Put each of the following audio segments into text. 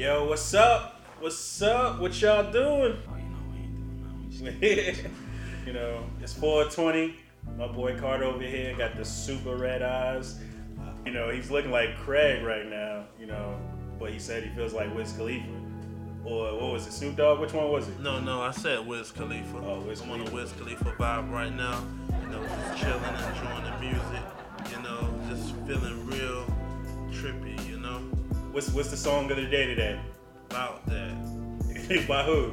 Yo, what's up? What's up? What y'all doing? Oh, you know we ain't doing nothing. You know, it's 420. My boy Carter over here got the super red eyes. Uh, you know, he's looking like Craig right now, you know, but he said he feels like Wiz Khalifa. Or what was it, Snoop Dogg? Which one was it? No, no, I said Wiz Khalifa. Oh, Wiz I'm on a Khalifa. Wiz Khalifa vibe right now. You know, just chilling, enjoying the music. You know, just feeling What's what's the song of the day today? about that By who?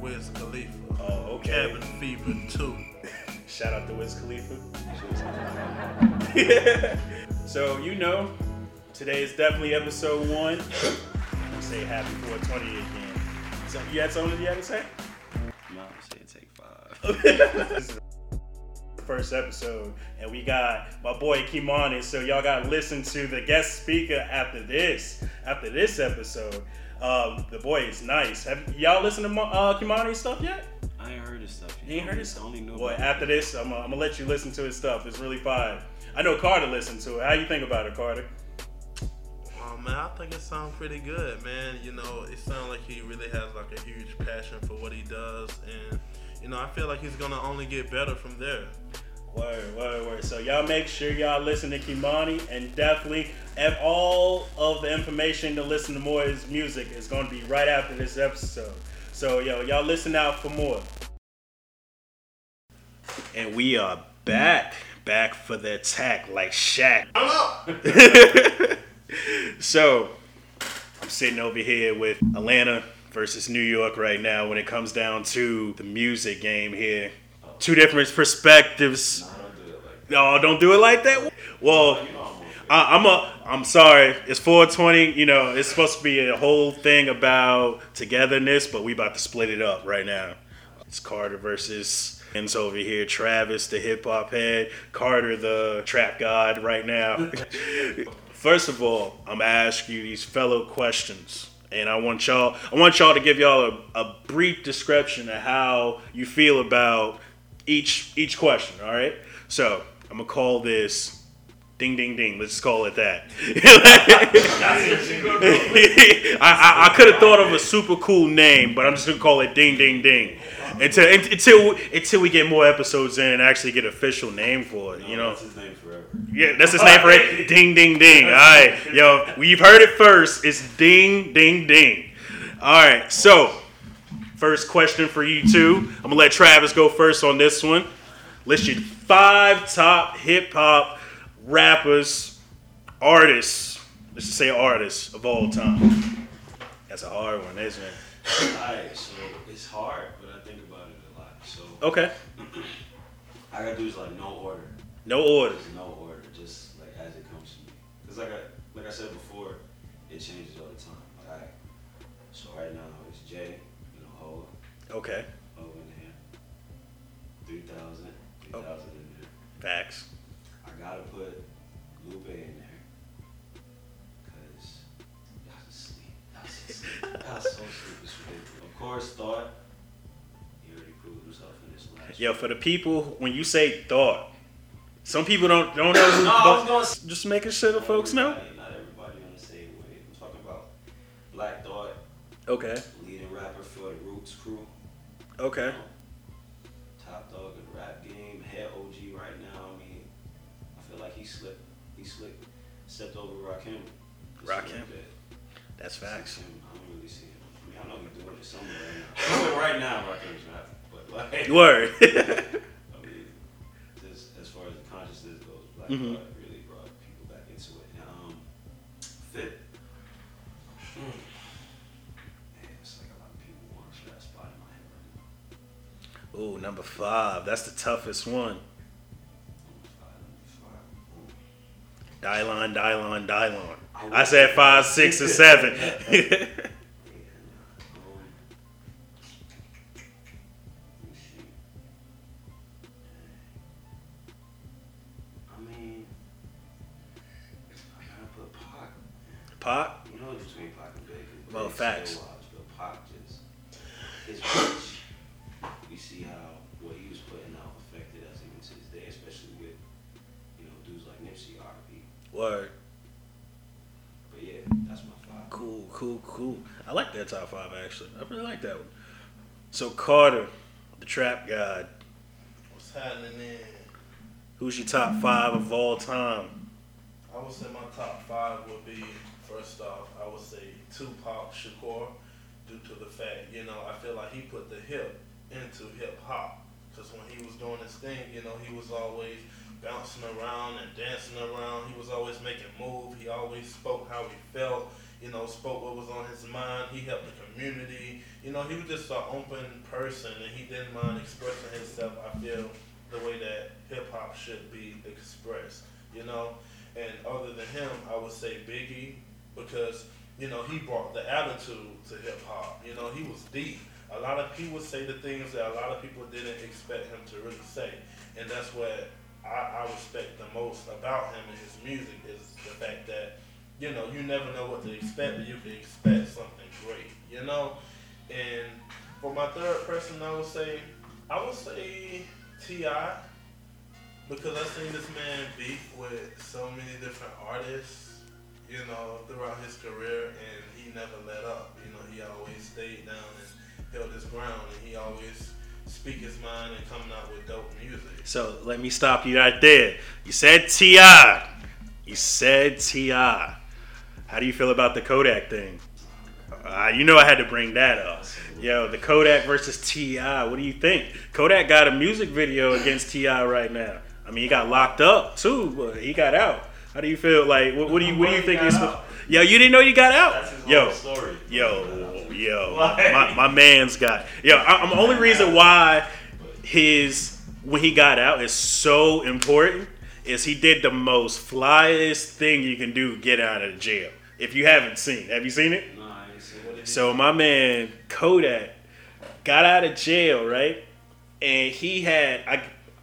Wiz Khalifa. Oh, okay. Cabin Fever 2. Shout out to Wiz Khalifa. so you know, today is definitely episode one. Say happy 420 again. So you had something you had to say? Mom said take five. This is the first episode, and we got my boy Kimani. So y'all got to listen to the guest speaker after this. After this episode, um, the boy is nice. Have y'all listened to Mo- uh, Kimani's stuff yet? I ain't heard his stuff. You ain't heard his I only knew Boy, after this, I'm, uh, I'm gonna let you listen to his stuff. It's really fine. I know Carter listened to it. How you think about it, Carter? Oh man, I think it sounds pretty good, man. You know, it sounds like he really has like a huge passion for what he does, and you know, I feel like he's gonna only get better from there. Word, word, word. So y'all make sure y'all listen to Kimani and definitely have all of the information to listen to more his music is gonna be right after this episode. So yo, y'all listen out for more. And we are back, back for the attack like Shaq. so I'm sitting over here with Atlanta versus New York right now when it comes down to the music game here. Two different perspectives. No, don't do it like that. Well, I, I'm a. I'm sorry. It's 420. You know, it's supposed to be a whole thing about togetherness, but we about to split it up right now. It's Carter versus Enzo over here. Travis, the hip hop head. Carter, the trap god, right now. First of all, I'm gonna ask you these fellow questions, and I want y'all. I want y'all to give y'all a, a brief description of how you feel about each each question. All right. So I'm gonna call this. Ding ding ding. Let's just call it that. I, I, I could have thought of a super cool name, but I'm just gonna call it Ding Ding Ding until until until we get more episodes in and actually get official name for it. You know. That's his name forever. Yeah, that's his name for it. Ding, ding, ding. All right, yo, we've heard it first. It's ding, ding, ding. All right, so first question for you two. I'm gonna let Travis go first on this one. List your five top hip hop rappers, artists. Let's just say artists of all time. That's a hard one, isn't it? Alright, so it's hard, but I think about it a lot. So Okay. I gotta do is like no order. No order. There's no order, just like as it comes to me. Cause like I like I said before, it changes all the time. Like, alright, so right now it's Jay, you know, Hov, Okay. Hov in there, 3000, 3000 in there. Facts. I gotta put Lupe in there. Cause y'all just sleep. Y'all so sleep. Y'all so sleep. It's ridiculous. Of course, Thought. He already proved himself in this last Yo, for the people, when you say thought, some people don't don't know. Who, No, I was gonna just making sure the folks know. Not everybody on the same wave. I'm talking about Black Thought, Okay. leading rapper for the Roots crew. Okay. Top dog of the rap game, head OG right now. I mean, I feel like he slipped. He slipped, stepped over Rakim. Rakim. That's facts. I don't really see him. I mean, I know he's doing it somewhere right now. Right now, Rakim's not. But like, Word. I mean, just as far as the consciousness goes, Black Mhm. Number five. That's the toughest one. Number five, number five. Ooh. Dylon, Dylon, Dylon. I said five, six, or seven. So Carter, the trap god. What's happening then? Who's your top five of all time? I would say my top five would be first off, I would say Tupac Shakur, due to the fact, you know, I feel like he put the hip into hip hop. Because when he was doing his thing, you know, he was always bouncing around and dancing around. He was always making moves. He always spoke how he felt. You know, spoke what was on his mind. He helped the community. You know, he was just an open person, and he didn't mind expressing himself. I feel the way that hip hop should be expressed. You know, and other than him, I would say Biggie because you know he brought the attitude to hip hop. You know, he was deep. A lot of people say the things that a lot of people didn't expect him to really say, and that's what I, I respect the most about him and his music is the fact that you know you never know what to expect, but you can expect something great. You know, and for my third person, I would say I would say T.I because I've seen this man beef with so many different artists, you know, throughout his career, and he never let up. You know, he always stayed down and held his ground, and he always speak his mind and coming out with dope music. So let me stop you right there. You said T.I. You said T.I. How do you feel about the Kodak thing? Uh, you know I had to bring that up. Yo, the Kodak versus T.I. What do you think? Kodak got a music video against T.I. right now. I mean, he got locked up too, but he got out. How do you feel? Like, what, what do you what do you think? Is, yo, you didn't know you got out? yo, story. yo, yo, my, my man's got. Yo, I, am the only reason why his when he got out is so important is he did the most flyest thing you can do get out of jail. If you haven't seen, have you seen it? No, I ain't seen it. So my man Kodak got out of jail, right? And he had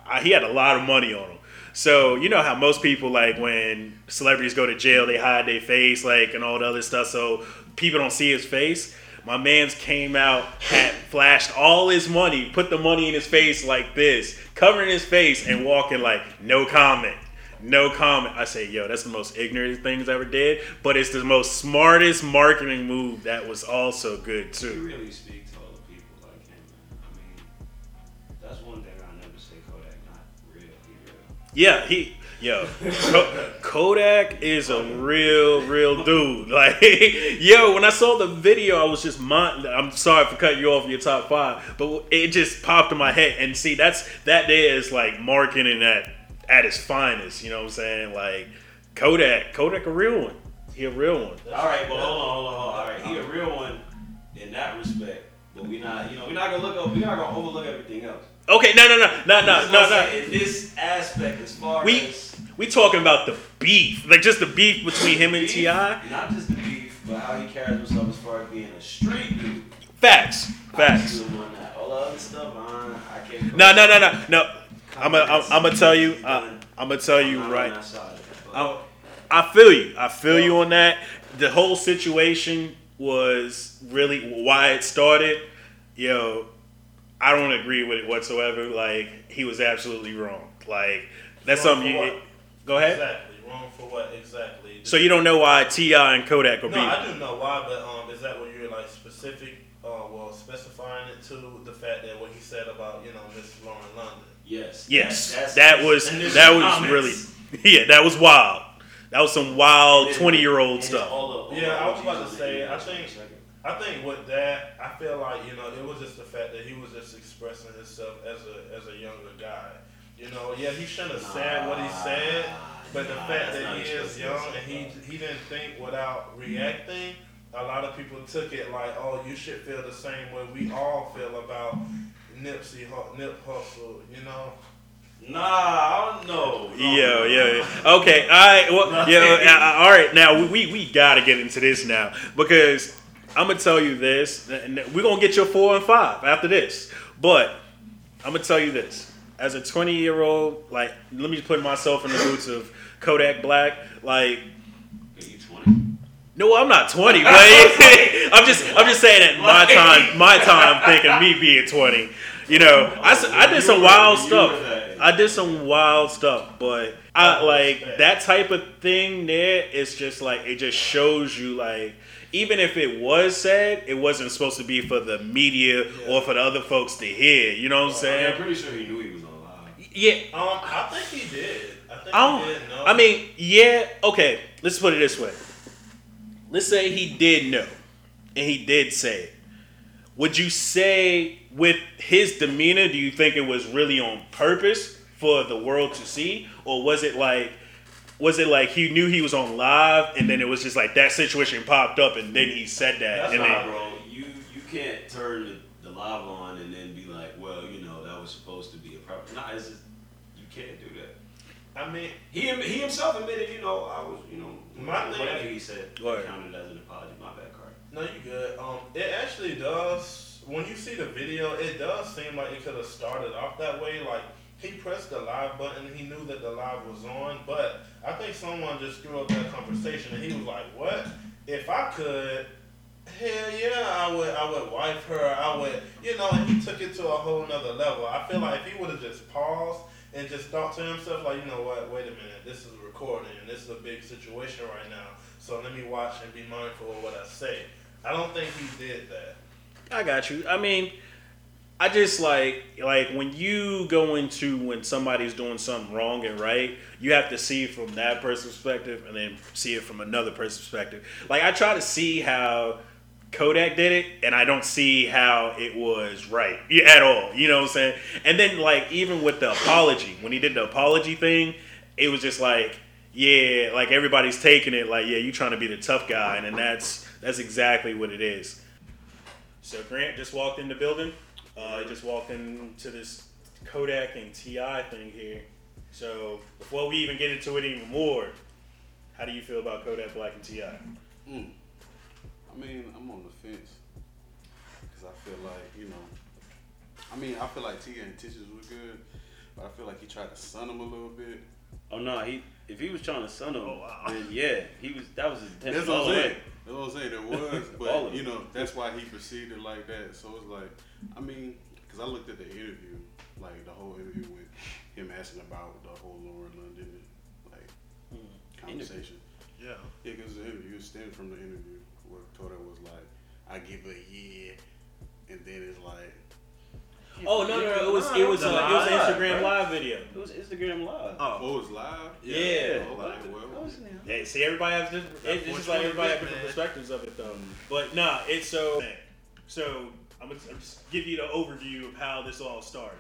I he had a lot of money on him. So you know how most people like when celebrities go to jail, they hide their face, like and all the other stuff, so people don't see his face. My man's came out, had flashed all his money, put the money in his face like this, covering his face and walking like no comment. No comment. I say, yo, that's the most ignorant things I ever did, but it's the most smartest marketing move that was also good too. You really speak to other people like him. I mean, that's one thing I never say. Kodak not real. He real. Yeah, he yo Kodak is a real real dude. Like yo, when I saw the video, I was just mind. I'm sorry for cutting you off your top five, but it just popped in my head. And see, that's that there is like marketing at at its finest. You know what I'm saying? Like Kodak, Kodak a real one. He a real one. All right, well hold on, hold on, hold on. All right, he a real one in that respect. But we not, you know, we're not gonna look up. We're not gonna overlook everything else. Okay, no, no, no, no, no, no, no. In this aspect, as far we, as we talking about the beef, like just the beef between him and T.I. Not just the beef, but how he carries himself as far as being a street dude. Facts, facts. All the other stuff, I can't. No, no, no, no, no. I'm gonna, I'm, I'm gonna tell you. Uh, I'm gonna tell you right. I, I feel you. I feel you on that. The whole situation was really why it started. Yo, I don't agree with it whatsoever. Like he was absolutely wrong. Like that's wrong something you it, go ahead. Exactly wrong for what exactly? So you don't know why T.I. and Kodak are no, being? No, I do know why, but um, is that what you're like specific? Uh, well, specifying it to the fact that what he said about you know Miss Lauren London. Yes. Yes. That's, that was that was comments. really yeah that was wild. That was some wild twenty year old stuff. All yeah, I was about to say. I think I think with that, I feel like you know it was just the fact that he was just expressing himself as a as a younger guy. You know, yeah, he shouldn't have said what he said, but the fact that he is young and he he didn't think without reacting, a lot of people took it like, oh, you should feel the same way we all feel about Nipsey Nip Hussle. You know. Nah, I don't know. Yo, yo, Okay, all right. Well, yo, uh, all right. Now we, we got to get into this now because I'm gonna tell you this. We're gonna get your four and five after this. But I'm gonna tell you this. As a 20 year old, like, let me just put myself in the boots of Kodak Black. Like, you 20? No, I'm not 20, but I'm just I'm just saying that my time my time thinking me being 20. You know, I, I did some wild stuff. I did some wild stuff, but I like that type of thing. There, it's just like it just shows you like even if it was said, it wasn't supposed to be for the media or for the other folks to hear. You know what I'm I mean, I'm saying? pretty sure he knew he was on live. Yeah. Um, I think he did. I think I he don't. did. No. I mean, yeah. Okay. Let's put it this way. Let's say he did know, and he did say it. Would you say with his demeanor, do you think it was really on purpose for the world to see, or was it like? Was it like he knew he was on live, and then it was just like that situation popped up, and then he said that, That's and not, then, bro. You you can't turn the, the live on and then be like, well, you know, that was supposed to be a problem. Nah, it's just, you can't do that. I mean, He he himself admitted, you know, I was, you know, My thing- whatever he said Right. counted as an apology. My bad, card. no, you good. Um, it actually does. When you see the video, it does seem like it could have started off that way. Like he pressed the live button, he knew that the live was on, but I think someone just threw up that conversation, and he was like, "What? If I could." Hell yeah, I would. I would wife her. I would, you know. And he took it to a whole nother level. I feel like if he would have just paused and just thought to himself, like, you know what? Wait a minute. This is recording. and This is a big situation right now. So let me watch and be mindful of what I say. I don't think he did that. I got you. I mean, I just like like when you go into when somebody's doing something wrong and right, you have to see from that person's perspective and then see it from another person's perspective. Like I try to see how Kodak did it, and I don't see how it was right at all. You know what I'm saying? And then like even with the apology, when he did the apology thing, it was just like, yeah, like everybody's taking it like, yeah, you're trying to be the tough guy, and then that's that's exactly what it is. So Grant just walked in the building. Uh, he just walked into this Kodak and T.I. thing here. So before we even get into it even more, how do you feel about Kodak Black and T.I.? Mm. I mean, I'm on the fence because I feel like you know. I mean, I feel like Tia and Tissues were good, but I feel like he tried to sun him a little bit. Oh no, he if he was trying to sun him, Oh, wow. then yeah, he was. That was his intention That's all what I'm saying. That's what I'm saying. There was, but you know, that's why he proceeded like that. So it's like, I mean, because I looked at the interview, like the whole interview with him asking about the whole Lauren London like conversation. Yeah. Yeah, because the interview it stemmed from the interview where Kodak was like, "I give a Oh no, no, no! It was it was the uh, it was an Instagram right? live video. It was Instagram live. "Oh, it was live." Yeah. Oh, like, well, was. Yeah, see, everybody has different. It's just like everybody has different perspectives of it, though. But nah, it's so. So I'm gonna, I'm just give you the overview of how this all started.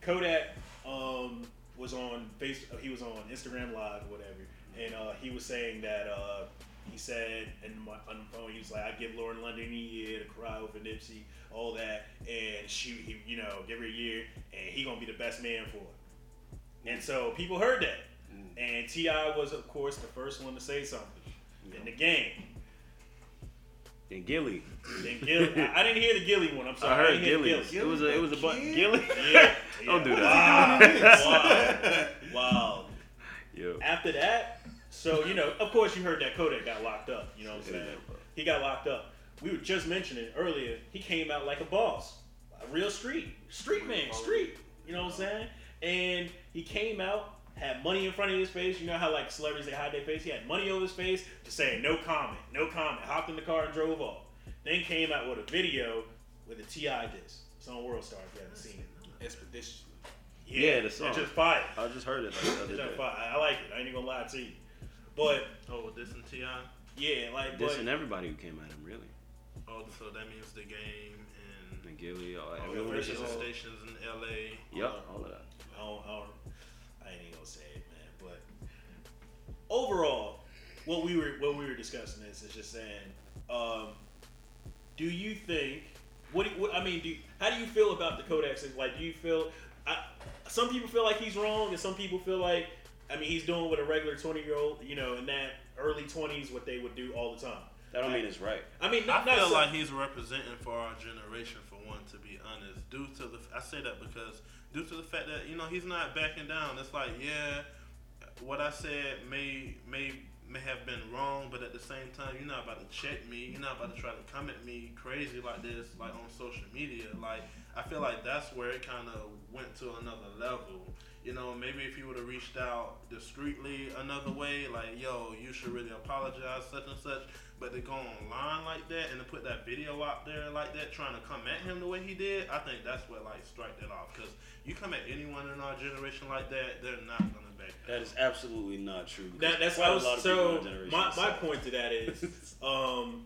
Kodak um, was on face. He was on Instagram Live whatever, and uh, he was saying that uh, he said in my, on the phone he was like, "I give Lauren London a year to cry over Nipsey, all that, and she, he, you know, give her a year, and he gonna be the best man for her." And so people heard that, mm. and T.I. was of course the first one to say something in the game. And Gillie. Then Gillie, I, I didn't hear the Gillie one. I'm sorry. I heard didn't hear the Gillie. It was a it was a bu- Gillie. Yeah, Don't do that. Wow. wow. Yo. After that, so you know, of course, you heard that Kodak got locked up. You know what I'm saying? He got locked up. We were just mentioning earlier. He came out like a boss, a real street, street man, street. You know what I'm saying? And he came out, had money in front of his face. You know how like celebrities they hide their face. He had money over his face, just saying no comment, no comment. Hopped in the car and drove off. Then came out with a video with a T.I. disc. It's on World Star if you haven't seen it. Expedition. Yeah, the song. It's just fire. I just heard it like It's just fire. I I like it. I ain't even gonna lie to you. But Oh, this and T.I. yeah, like but, Dissing everybody who came at him, really. Oh, so that means the game and And Gillie, all all that. the Everyone radio just- stations in L.A. Yep, all of that. I don't, I don't, I ain't even gonna say it, man. But overall, what we were what we were discussing is is just saying, um, do you think? What, do what I mean, do how do you feel about the Kodak? thing? Like, do you feel? I, some people feel like he's wrong, and some people feel like, I mean, he's doing what a regular twenty year old, you know, in that early twenties, what they would do all the time. That don't mean it's right. I mean, I not, not feel some- like he's representing for our generation, for one, to be honest. Due to the, I say that because due to the fact that you know he's not backing down. It's like, yeah, what I said may may may have been wrong, but at the same time, you're not about to check me. You're not about to try to come at me crazy like this, like on social media. Like I feel like that's where it kind of went to another level. You know, maybe if you would have reached out discreetly another way, like yo, you should really apologize, such and such. But to go online like that and to put that video out there like that, trying to come at him the way he did, I think that's what like strike that off. Because you come at anyone in our generation like that, they're not gonna back. That is absolutely not true. That, that's quite what I was, people in so. our generation My, my point to that is, um,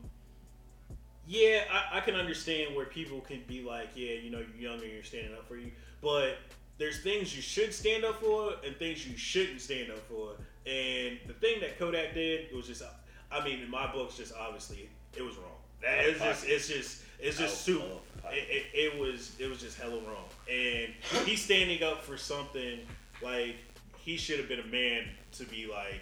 yeah, I, I can understand where people can be like, yeah, you know, you're younger, you're standing up for you, but there's things you should stand up for and things you shouldn't stand up for. And the thing that Kodak did was just, I mean, in my books, just obviously it was wrong. That it's just, it's just, it's just of. It, it, it was, it was just hella wrong. And he's standing up for something like he should have been a man to be like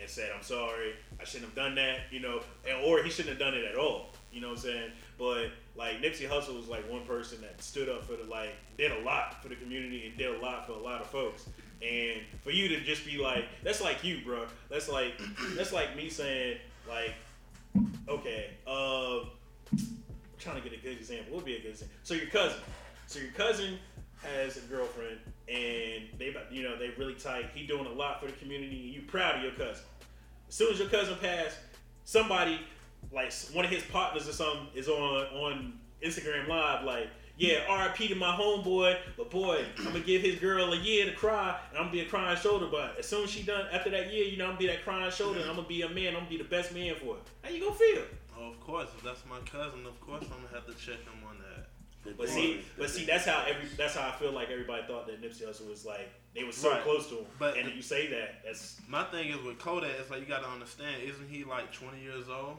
and said, "I'm sorry, I shouldn't have done that," you know, and, or he shouldn't have done it at all. You know what I'm saying? But like Nipsey Hussle was like one person that stood up for the like did a lot for the community and did a lot for a lot of folks. And for you to just be like, that's like you, bro. That's like that's like me saying like, okay, uh, I'm trying to get a good example. What would be a good example? So your cousin, so your cousin has a girlfriend and they you know they really tight. He doing a lot for the community. and You proud of your cousin. As soon as your cousin passed, somebody like one of his partners or something is on on Instagram Live like. Yeah, RIP to my homeboy, but boy, I'm gonna give his girl a year to cry, and I'm gonna be a crying shoulder. But as soon as she done after that year, you know, I'm gonna be that crying shoulder, and I'm gonna be a man. I'm gonna be the best man for it. How you gonna feel? Oh, of course, if that's my cousin, of course I'm gonna have to check him on that. But see, but see, that's how every that's how I feel like everybody thought that Nipsey Hussle was like they were so Right. close to him. But- and you say that, that's My thing is with Kodak, it's like you gotta understand, isn't he like 20 years old?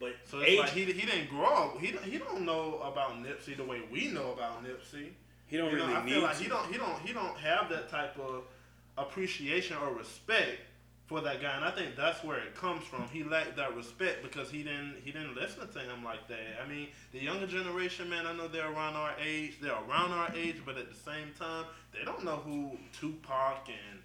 But So it's age. like he, he didn't grow up. He he don't know about Nipsey the way we know about Nipsey. he don't You know, really I need feel like to. he don't he don't he don't have that type of appreciation or respect for that guy, and I think that's where it comes from. He lacked that respect because he didn't he didn't listen to him like that. I mean, the younger generation, man, I know they're around our age, they're around our age, but at the same time, they don't know who Tupac and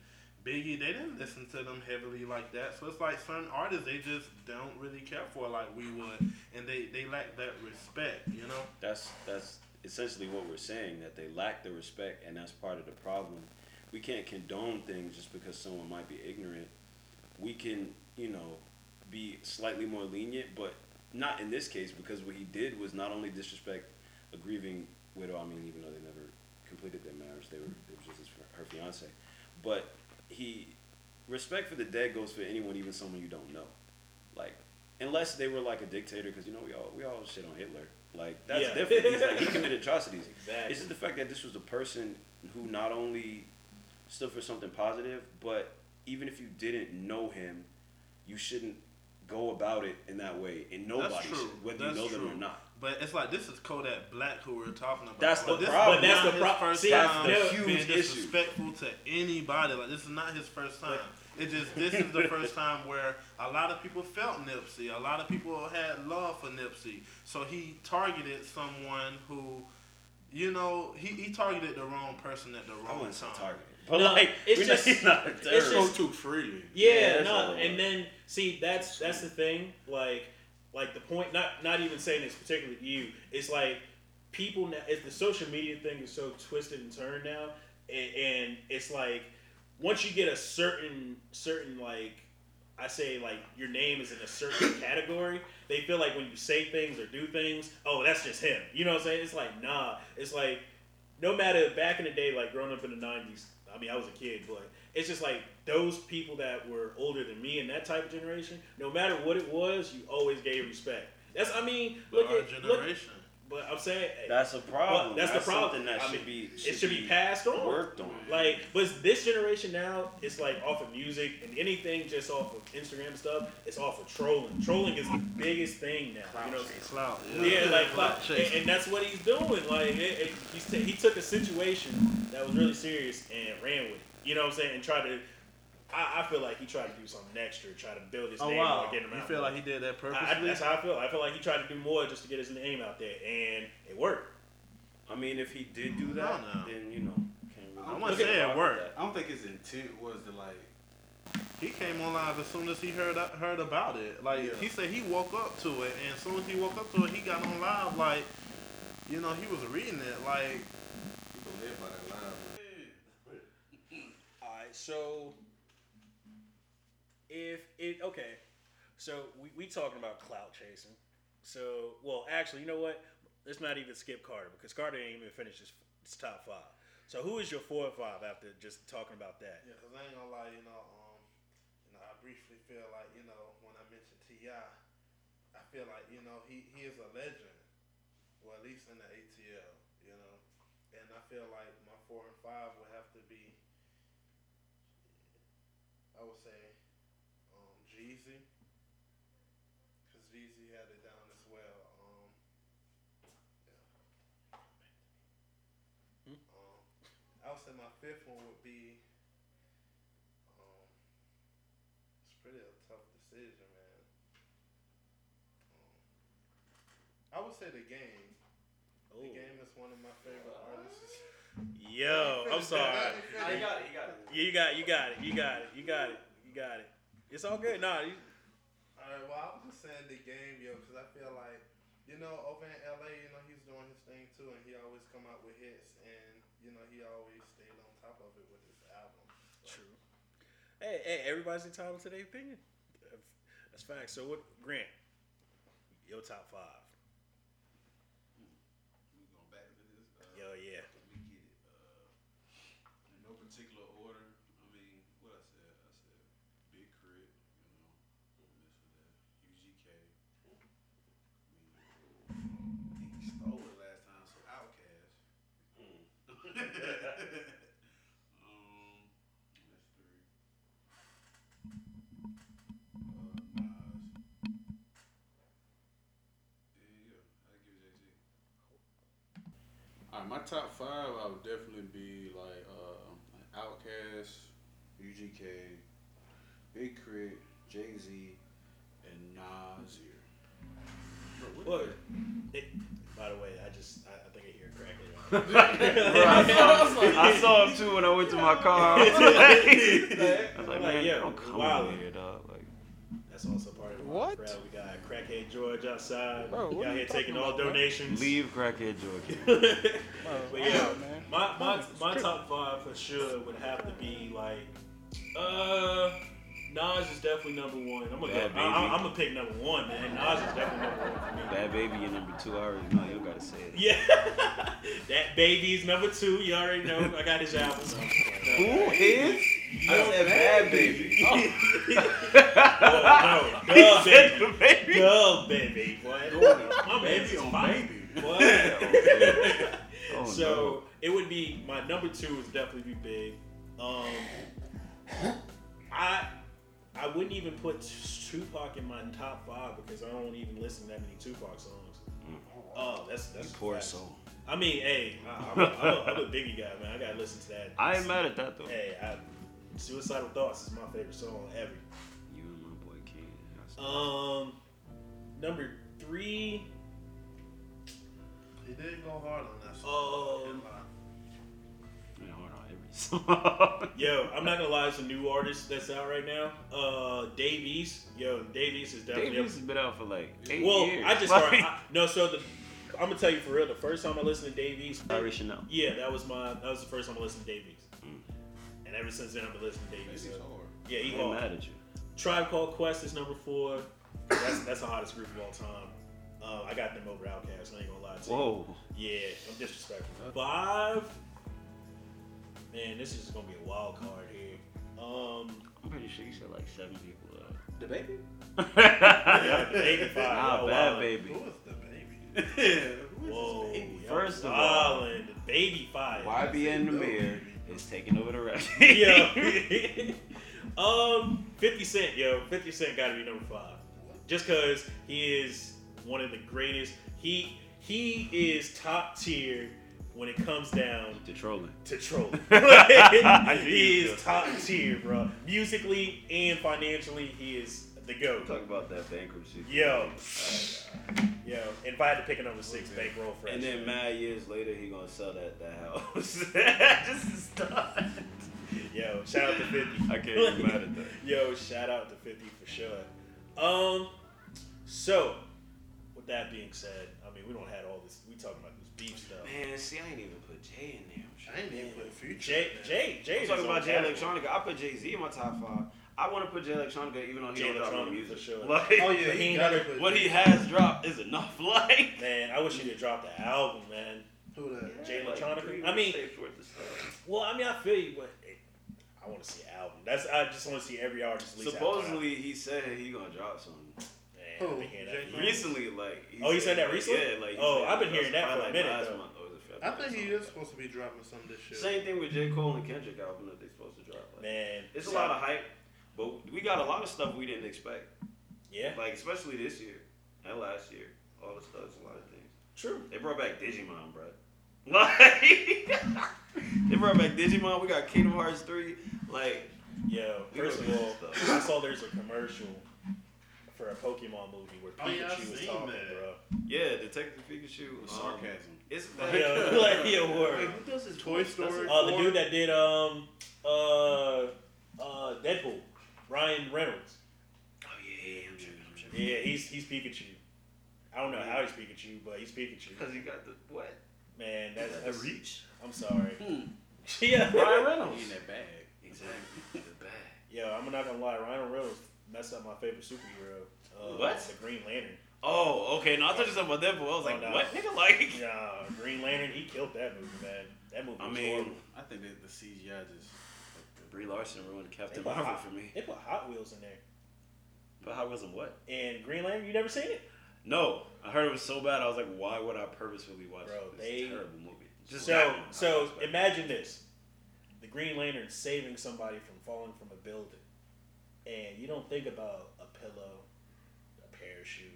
Biggie. They didn't listen to them heavily like that. So it's like certain artists they just don't really care for like we would, and they they lack that respect, you know. That's that's essentially what we're saying that they lack the respect, and that's part of the problem. We can't condone things just because someone might be ignorant. We can, you know, be slightly more lenient, but not in this case because what he did was not only disrespect a grieving widow. I mean, even though they never completed their marriage, they were it was just her fiance, but he respect for the dead goes for anyone, even someone you don't know. Like unless they were like a dictator, because you know we all we all shit on Hitler. Like that's Yeah. different. He's like he committed atrocities. Exactly. It's just the fact that this was a person who not only stood for something positive, but even if you didn't know him, you shouldn't go about it in that way. And nobody should, whether That's you know them or not. But it's like this is Kodak Black who we're talking about. That's Like, the this problem. Is But that's the his pro- First see, time that's the being huge issue. disrespectful to anybody. Like this is not his first time. It just this is the first time where a lot of people felt Nipsey. A lot of people had love for Nipsey. So he targeted someone who, you know, he, he targeted the wrong person at the wrong wouldn't say time. target. But No, like, it's just- he's not a it's terrorist. Go just- too freely. Yeah, Yeah, no, and then see that's that's the thing. Like, like the point. Not not even saying it's particularly to you. It's like people now. It's the social media thing is so twisted and turned now, and, and it's like once you get a certain certain like. I say like your name is in a certain category. They feel like when you say things or do things, oh, that's just him. You know what I'm saying? It's like nah. It's like no matter back in the day, like growing up in the '90s. I mean, I was a kid, but it's just like those people that were older than me in that type of generation. No matter what it was, you always gave respect. That's I mean, But look our at look. Generation. But I'm saying eh, That's a problem. Well, that's the problem. Something that I should mean, be. it should be passed on. Worked on. Like, but this generation now, it's like off of music and anything just off of Instagram stuff. It's off of trolling. Trolling is the biggest thing now. You know, Clout. yeah, like, Clout and, and that's what he's doing. Like, it, it, he's t- he took a situation that was really serious and ran with it. You know what I'm saying? And tried to. I, I feel like he tried to do something extra, try to build his Oh name wow! or get him You feel more. like he did that I, I, purposely? that's how I feel. I feel like he tried to do more just to get his name out there, and it worked. I mean, if he did do that, No, no. then you know. Can't really I I'm wanna say it worked. I don't think his intent was to like he came on live as soon as he heard heard about it. Like Yeah. he said, he woke up to it, and as soon as he woke up to it, he got on live. Like, you know, he was reading it. Like, People live by that line. All right, so if it okay, so we we talking about clout chasing. So well, actually, you know what? Let's not even skip Carter because Carter ain't even finished his, his top five. So who is your four or five after just talking about that? yeah, cause I ain't gonna lie, you know, um, you know, I briefly feel like, you know, when I mentioned T.I., I feel like, you know, he he is a legend, well, at least in the ATL, you know, and I feel like my four and five would have to be, I would say, um, Jeezy, cause Jeezy had it down as well. Um, yeah. Um, I would say my fifth one would be. Um, it's pretty a tough decision, man. Um, I would say the game. Oh, The game is one of my favorite artists. yo, I'm sorry. Nah, you got it. You got it. Yeah, you got it, you got it, you got it, you got it, you got it. It's all good. Nah, you, All right, well, I was just saying the game, yo, because I feel like, you know, over in LA, you know, he's doing his thing too, and he always come out with hits, and you know, he always stayed on top of it with his album. So, True. Hey, hey, everybody's entitled to their opinion. That's facts. So what, Grant? Your top five. We going back to this. Uh, Yo, yeah. Let me get it. Uh, in no particular order. I mean, what I said, I said Big Crit. You know, don't mess with that. UGK. I mean, I think he stole it last time, so Outkast. um, that's three. Uh, Nas. And yeah, I give Jay Z. Alright, my top five, I would definitely be like uh, Outkast, UGK, Big K.R.I.T., Jay Z, and Nas here. What? It, by the way, I just I, I think I hear crackling. I saw him too when I went to my car. I was like, I was like, Like, man, yeah, don't come wild. over here, dog. Like, That's also part of the What? crowd. We got Crackhead George outside. Bro, we what out are here taking talking all about, bro? donations. leave crackhead George. Bro, But yeah, on, man. my my my top five for sure would have to be like, uh, Nas is definitely number one. I'm gonna Bad go, I, I, Baby. I'm gonna pick number one, man. Nas is definitely number one for me. Bad baby, your number two. I already know. You gotta say it. Yeah, that baby's number two. You already know. I got his album. Who is? I said bad baby. Oh, no, He no, said baby, the baby. no, baby, boy. My Baby on fine. baby. Boy. Oh, so it would be my number two is definitely be big. Um, I I wouldn't even put Tupac in my top five because I don't even listen to that many Tupac songs. Oh, that's that's You poor soul. I mean, hey, I, I'm, a, I'm, a, I'm a Biggie guy, man. I gotta listen to that. I ain't mad at that though. Hey, I, Suicidal Thoughts is my favorite song ever. You and my boy King. Um, number three. he did go hard on that song. Um, Can't lie. On, every song. Yo, I'm not gonna lie, it's a new artist that's out right now. Uh, Dave East. Yo, Dave East is definitely. Dave East has been out for like eight well, years. I just Like, started. I, no, so the I'm gonna tell you for real. The first time I listened to Dave East, Larry Chanel. yeah, that was my that was the first time I listened to Dave East. And ever since then, I've been listening to Dave East. Hard. Yeah, I he ain't hard. mad at you. Tribe Called Quest is number four. That's that's the hottest group of all time. Uh, I got them over Outkast. I ain't gonna lie to you. Whoa. Yeah, I'm disrespectful. Five. Man, this is gonna be a wild card here. Um, I'm pretty sure you said like seven people. Uh, The baby? yeah, the baby five. Nah, y'all bad wildin'. baby. Who is the baby? Whoa, y'all First of all- wildin'. the baby five. YBN the mayor is taking over the rest. yo. um, 50 Cent, yo. 50 Cent gotta be number five. Just cause he is one of the greatest. He he is top tier when it comes down to trolling. to trolling. He is top tier, bro. Musically and financially, he is the goat. Talk about that bankruptcy. Yo, yo. And if I had to pick a number six, bankroll fresh. And then mad years later, he gonna sell that that house just to start. Yo, shout out to 50. I can't even mad at that. Yo, shout out to 50 for sure. Um, so, with that being said, I mean, we don't have all this, we talking about this beef stuff. Man, see, I ain't even put Jay in there. I'm I ain't even put future. Jay, Jay, Jay. I'm talking about Jay. Electronica. I put Jay Z in my top five. I want to put Jay Electronica even though he Jay don't drop no Electronica, music. for sure. Like, Oh yeah, He he ain't gotta never- put what he has dropped is enough. Like, Man, I wish he'd have dropped the album, man. Who that? Jay like, Electronica? three I mean- mixtapes worth of stuff. Well, I mean, I feel you, but it, I want to see an album. That's I just want to see every artist release album. Supposedly, he said he gonna drop something. Man, Who? I've been hearing that Jay for Recently, like. Oh, he said that recently? Yeah, like. Oh, said I've been hearing that for a minute, last though. month or was it I February think he or is supposed to be dropping some this shit. Same thing with J. Cole and Kendrick album that they're supposed to drop. Like, Man, It's a lot of hype, but we got a lot of stuff we didn't expect. yeah, Like especially this year and last year, all the stuff, a lot of things. true. They brought back Digimon, bro. Like they brought back Digimon. We got Kingdom Hearts three. Like Yo, first of all. I saw there's a commercial for a Pokemon movie where Oh, yeah, Pikachu was talking, that. bro. yeah, Detective Pikachu. With um, sarcasm. It's Yo, like, yeah, Wait, word. who does this Toy Story? it Uh, the dude that did um uh uh Deadpool, Ryan Reynolds. Oh yeah, yeah, I'm tripping. I'm tripping. Yeah, he's he's Pikachu. I don't know how he's Pikachu, but he's Pikachu. Because he got the what? Man, that's, The reach. I'm sorry. Hmm. yeah. Ryan Reynolds. He in that bag. Exactly. The bag. Yo, I'm not gonna lie, Ryan Reynolds messed up my favorite superhero. Uh, What? The Green Lantern. Oh, okay. No, I thought you said about Deadpool. I was like, Oh, no. what, nigga? Like, Nah, Green Lantern, he killed that movie, man. That movie I was mean, horrible. I think that the CGI just. Brie Larson ruined Captain Marvel Hot, for me. they put Hot Wheels in there. But how wasn't what? And Green Lantern, you never seen it? No, I heard it was so bad. I was like, why would I purposefully watch Bro, this they- terrible movie? Just so, that one, I so imagine this: the Green Lantern saving somebody from falling from a building, and you don't think about a pillow, a parachute,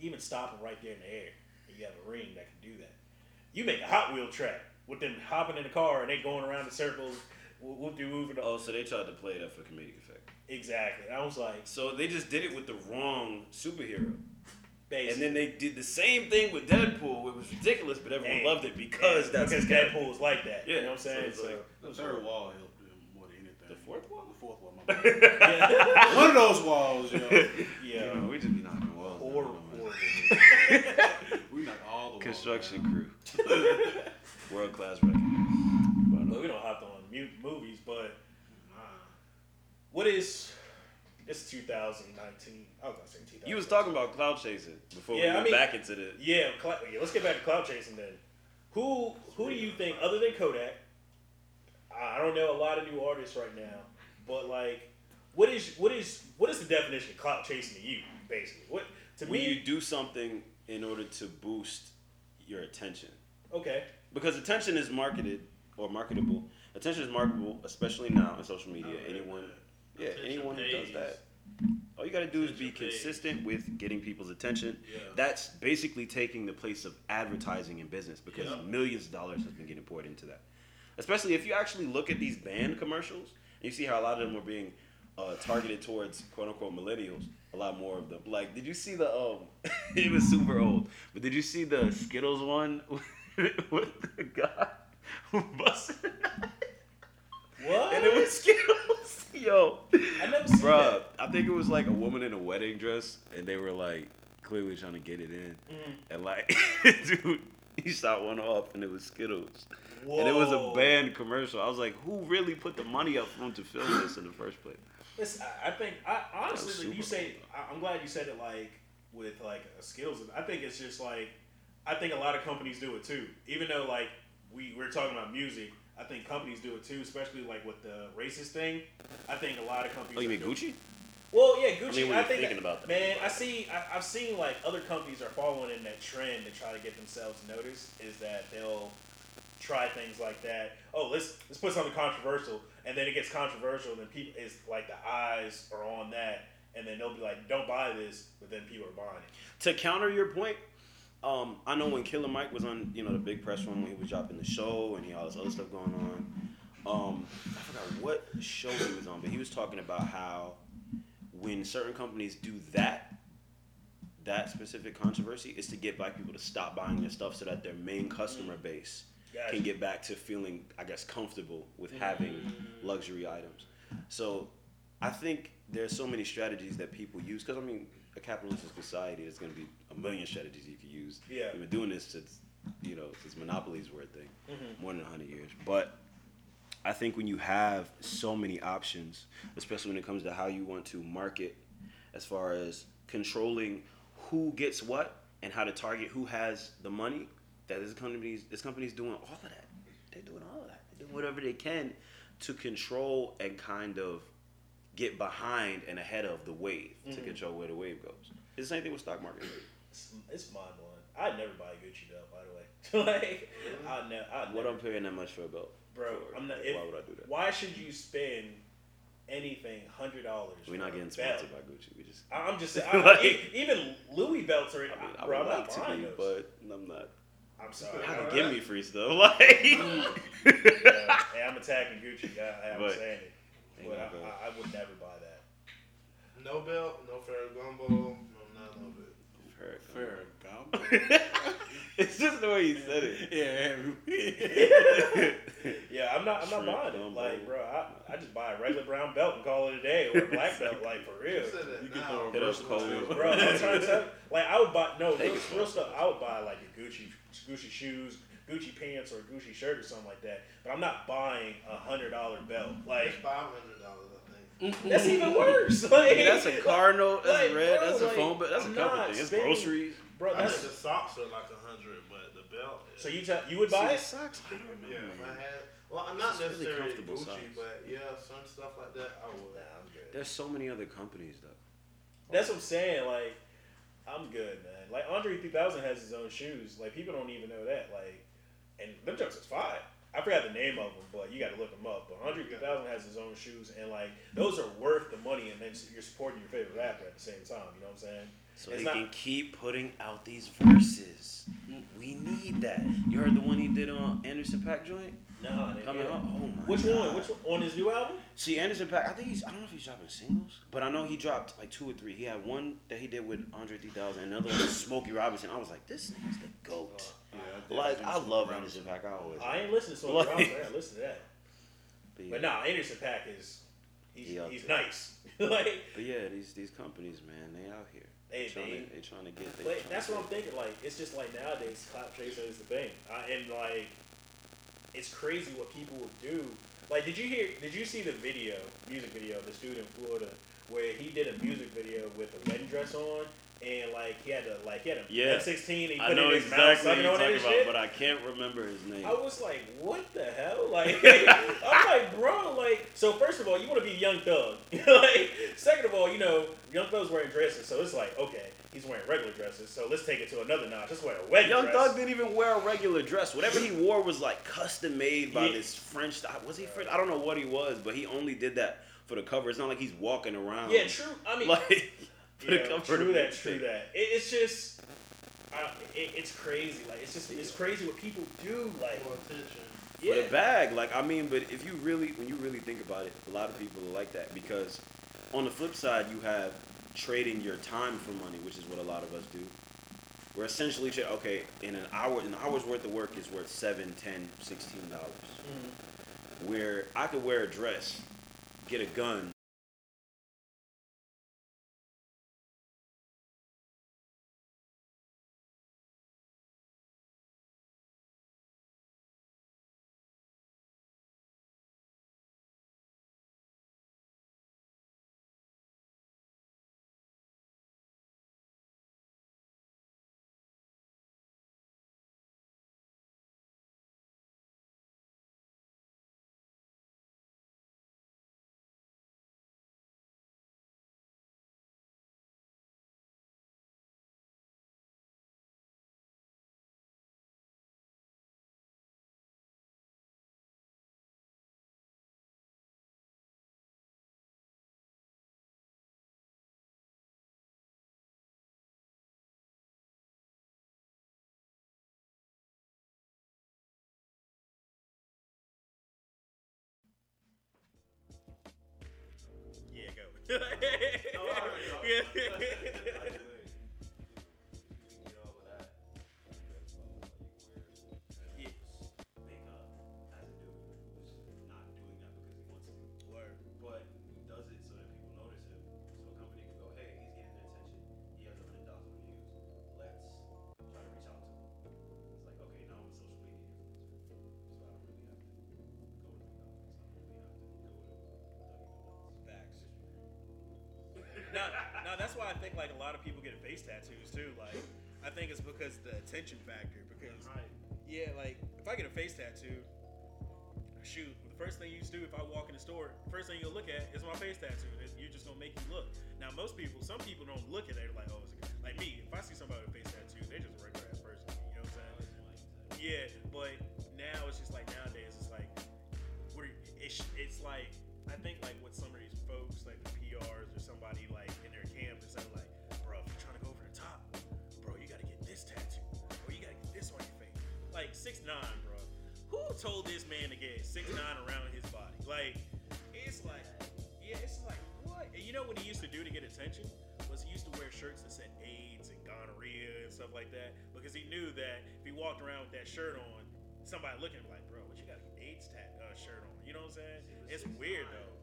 even stopping right there in the air. And you have a ring that can do that. You make a Hot Wheel track with them hopping in the car and they going around in circles, whoop de whoop. Oh, so they tried to play that for comedic effect. Exactly. I was like, So they just did it with the wrong superhero. basically. And then they did the same thing with Deadpool. It was ridiculous, but everyone And- loved it because that's because his character. Deadpool was like that. Yeah, You know what I'm saying? it's So, like- The third wall helped him more than anything. The fourth wall? The fourth wall. My yeah. One of those walls, yo. yeah. You know, Yeah. we just be knocking walls. down, Horrible, man. We knocked all the walls. Construction down. crew. World class record. But, Well, uh, we don't hop on mu- movies, but what is it's 2019? I was gonna say 2000. You was talking about clout chasing before Yeah, we I went mean- back into the. yeah, cl- yeah. Let's get back to clout chasing then. Who who do you think other than Kodak? I I don't know a lot of new artists right now, but like, what is what is what is the definition of clout chasing to you? Basically, what to When me? you do something in order to boost your attention, okay, because attention is marketed or marketable. Attention is marketable, especially now in social media. Oh, I read Anyone, yeah, Attention anyone who does that. All you got to do is be consistent with getting people's attention. Yeah. That's basically taking the place of advertising in business because Yeah. millions of dollars has been getting poured into that. Especially if you actually look at these band commercials, and you see how a lot of them were being uh, targeted towards quote unquote millennials. A lot more of them. Like, did you see the um? it was super old, but did you see the Skittles one with the guy who busted? what? And it was Skittles. Yo, I never seen bruh, that. I think it was like a woman in a wedding dress, and they were like clearly trying to get it in, Mhm. and like, dude, he shot one off, and it was Skittles, Whoa. and it was a band commercial. I was like, who really put the money up front to film this in the first place? Listen, I, think I honestly, like you say, I'm glad you said it like with like a skills. I think it's just like I think a lot of companies do it too. Even though like we we're talking about music, I think companies do it too, especially like with the racist thing. I think a lot of companies. Oh, you mean Gucci? Well, yeah, Gucci. I mean, I think thinking about that. Man, I see. I, I've seen like other companies are following in that trend to try to get themselves noticed. Is that they'll try things like that. Oh, let's let's put something controversial, and then it gets controversial, and then people is like the eyes are on that, and then they'll be like, "Don't buy this," but then people are buying it. To counter your point, um, I know when Killer Mike was on, you know, the big press run when he was dropping the show and he had all this other stuff going on. Um, I forgot what show he was on, but he was talking about how when certain companies do that, that specific controversy is to get black people to stop buying their stuff so that their main customer base Gotcha. can get back to feeling, I guess, comfortable with having luxury items. So I think there's so many strategies that people use because I mean, a capitalistic society, there's going to be a million strategies you can use. Yeah. We've been doing this since, you know, since monopolies were a thing, Mhm. more than hundred years. But I think when you have so many options, especially when it comes to how you want to market, as far as controlling who gets what and how to target who has the money, that this company's this company's doing all of that. They're doing all of that. They're doing whatever they can to control and kind of get behind and ahead of the wave to Mhm. control where the wave goes. It's the same thing with stock market. It's, it's mind blowing. I'd never buy a Gucci belt, by the way. like, I'd never. I'd What never, I'm paying that much for a belt? bro. for? I'm not. Why would I do that? why should you spend anything hundred dollars? We're not getting sponsored by Gucci. We just. I'm just saying. Like- I, even Louis belts are. I mean, I bro, would I'm like to be, those. but I'm not. I'm sorry. Can give me free stuff. Like, yeah, hey, I'm attacking Gucci. I, I'm But- saying it, Ain't but I, not gonna- I, I would never buy that. No belt, no Ferragamo, no none of it. Fair it's just the way you said it. Yeah. Yeah, I'm not. I'm not Shrimp buying it. gumbo. Like, bro, I, I just buy a regular brown belt and call it a day, or a black belt, like for real. You said that You can throw a Hit up versatile Bro, I'm trying to tell like I would buy no Take real, real stuff. I would buy like a Gucci Gucci shoes, Gucci pants, or a Gucci shirt or something like that. But I'm not buying a hundred dollar belt. Like It's five hundred dollars, I think. that's even worse. Like Yeah, that's a car note. That's like, a red. bro, that's a like, phone bill. That's I'm a couple not things. It's groceries. bro. I That's think the socks are like a hundred, but the belt. Is, so you tell you would buy See, it. socks. I don't know. yeah, if I had, well, I'm not It's really necessarily comfortable Gucci, socks. but yeah, some stuff like that I would. Nah, I'm good. There's so many other companies though. That's what I'm saying. Like, I'm good, man. Like Andre 3000 has his own shoes. Like people don't even know that. Like, and them jokes is fine. I forgot the name of them, but you got to look them up. But Andre 3000 has his own shoes, and like those are worth the money, and then you're supporting your favorite rapper at the same time. You know what I'm saying? So It's he not- can keep putting out these verses. We need that. You heard the one he did on Anderson .Paak joint Nah, they coming up. Oh my Which God. one? Which one? On his new album? See Anderson .Paak. I think he's. I don't know if he's dropping singles, but I know he dropped like two or three. He had one that he did with Andre 3000, another one with Smokey Robinson. I was like, this nigga's the goat. Yeah, Like I love Anderson .Paak. I always. I ain't listening to Smokey Like- Robinson. I listen to that. But yeah, But nah, Anderson .Paak is he's, He he's nice. like but yeah, these these companies, man, they out here. They, trying they to, they trying to get. They But that's what I'm thinking. Like, it's just like nowadays, clout chaser is the thing, I, and like, it's crazy what people will do. Like, did you hear? Did you see the video, music video, of this dude in Florida, where he did a music video with a wedding dress on, and like he had a like he had a Yeah. M16, and he I put know it in his mouth, exactly what you're talking about, but I can't remember his name. I was like, what the hell? Like, I'm like, bro, like, so first of all, you want to be Young Thug. like, second of all, you know, Young Thug's wearing dresses, so it's like, okay, he's wearing regular dresses, so let's take it to another notch. Let's wear a wedding Young dress. Thug didn't even wear a regular dress. Whatever he wore was like custom made by Yeah. this French. Was he French? I don't know what he was, but he only did that for the cover. It's not like he's walking around. Yeah, true. I mean, Like for the yeah, cover of true that, mixtape. true that. It, it's just, I, it, it's crazy. Like, it's just, it's crazy what people do. Like, More attention. yeah, For the bag, like I mean, but if you really, when you really think about it, a lot of people are like that because on the flip side, you have trading your time for money, which is what a lot of us do. We're essentially tra- okay in an hour, an hour's worth of work is worth seven, ten, sixteen dollars. Mhm. Where I could wear a dress, get a gun, yeah, that's why I think like a lot of people get face tattoos too. Like, I think it's because the attention factor. Because Right. yeah, like if I get a face tattoo, shoot, the first thing you do if I walk in the store, first thing you'll look at is my face tattoo. It's- You're just gonna make you look. Now, most people, some people don't look at it like, oh, it's a, like me. If I see somebody with a face tattoo, they're just a regular ass person. You know what I'm saying? Yeah, but now it's just like nowadays it's like it's it's like nine, bro. Who told this man to get six nine around his body? Like it's like yeah, it's like what? And you know what he used to do to get attention? Was he used to wear shirts that said AIDS and gonorrhea and stuff like that because he knew that if he walked around with that shirt on, somebody looking at him like, bro, what you got an AIDS tat uh, shirt on? You know what I'm saying? It's 6'9" weird though.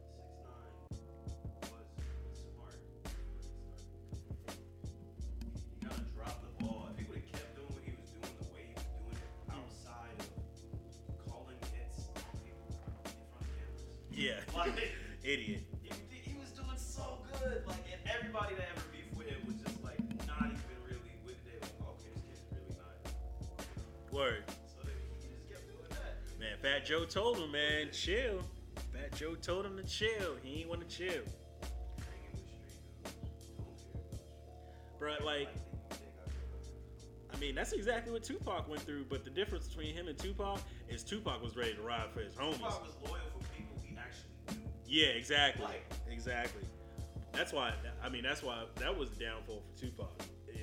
Idiot. he, he was doing so good. Like, and everybody that ever beefed with him was just like not even really with it. Like, okay, this kid's really not. Word, So he just kept doing that. man. Fat Joe told him, man, chill. Fat Joe told him to chill. He ain't want to chill, Hanging with street dudes. Don't care about bro. Like, Like, they got I mean, that's exactly what Tupac went through. But the difference between him and Tupac is Tupac was ready to ride for his homies. Tupac was loyal for Yeah, exactly. Like- exactly. That's why. I mean, that's why that was the downfall for Tupac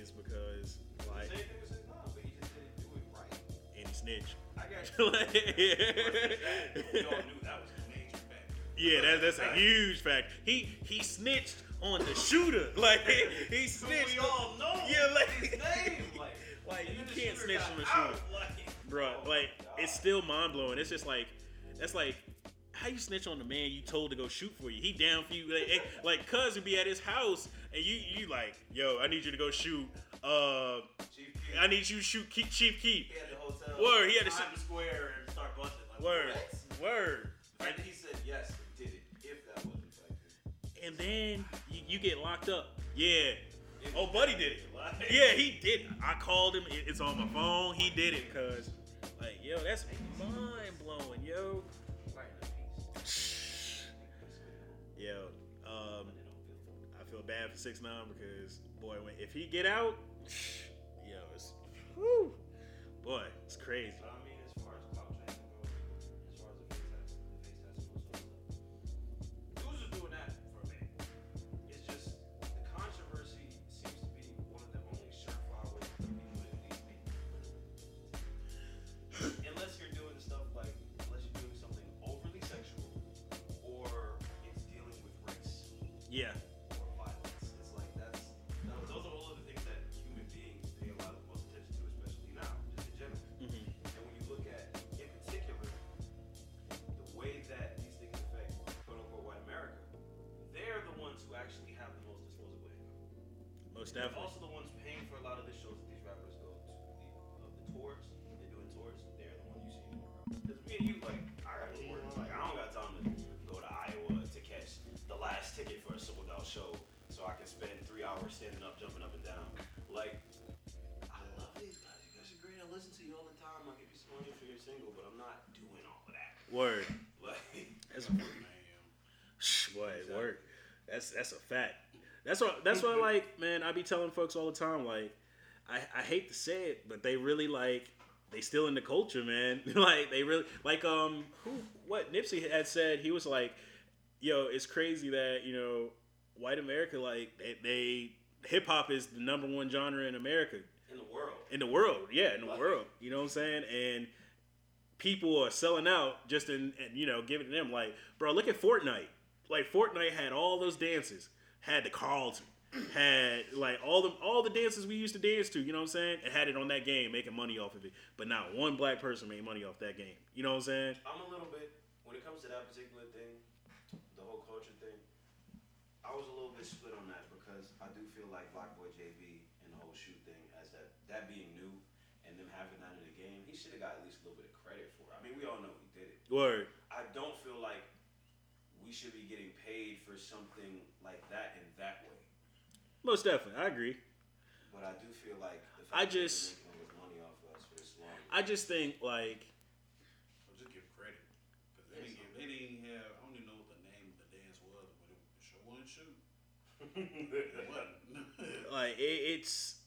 is because like Same thing with mom, but he just didn't do it right. and he snitched. I got you. Like, we all knew that was a major fact. Yeah, that, that's a huge fact. He he snitched on the shooter. Like he So snitched. we all know Yeah, like- his name. Like, Like, you can't snitch on the out, shooter. Like, bro. oh Like it's still mind blowing. It's just like that's like how you snitch on the man you told to go shoot for you. He down for you. Like, it- like cuz would be at his house and you you like, yo, I need you to go shoot. Uh, I need you to shoot Chief Keef. he had the hotel. Word, he had to Times Square and start busting. Like, Word, What? word. That he said yes and did it, if that wasn't effective. And then you, you get locked up. Yeah. If Oh, Buddy did it. Yeah, he did. it. I called him. It's on my phone. He did it, cuz. Like, yo, that's mind blowing, yo. Six nine because boy, when if he get out, yo, it's whew, boy, it's crazy. Most They're definitely. also the ones paying for a lot of the shows that these rappers go to. The, uh, the tours, they're doing tours, they're the ones you see in. Because me and you, like, I got to work. Like, I don't got time to go to Iowa to catch the last ticket for a sold out show so I can spend three hours standing up, jumping up and down. Like, I love these guys. You guys are great. I listen to you all the time. I'll give you some money for your single, but I'm not doing all of that. Word. Like, That's Man. boy, word. That's that's a fact. That's what that's what like, man. I be telling folks all the time, like, I, I hate to say it, but they really like they still in the culture, man. like they really like um who what Nipsey had said. He was like, yo, it's crazy that you know white America like they, they hip hop is the number one genre in America in the world. in the world. Yeah, in the world. You know what I'm saying? And people are selling out just in and you know giving them like, bro, look at Fortnite. Like Fortnite had all those dances, had the Carlton, had like all the all the dances we used to dance to. You know what I'm saying? And had it on that game, making money off of it. But not one black person made money off that game. You know what I'm saying? I'm a little bit when it comes to that particular thing, the whole culture thing. I was a little bit split on that because I do feel like BlocBoy JB and the whole shoot thing, as that that being new and them having that in the game, he should have got at least a little bit of credit for it. I mean, we all know he did it. Word. I don't feel like we should be getting paid for something like that in that way. Most definitely, I agree. But I do feel like the fact I that just- making money off of us for this long. I just think like Or just give credit. Because they didn't, give, they didn't have, I don't even know what the name of the dance was, but it sure wasn't shoot. It wasn't. like it, it's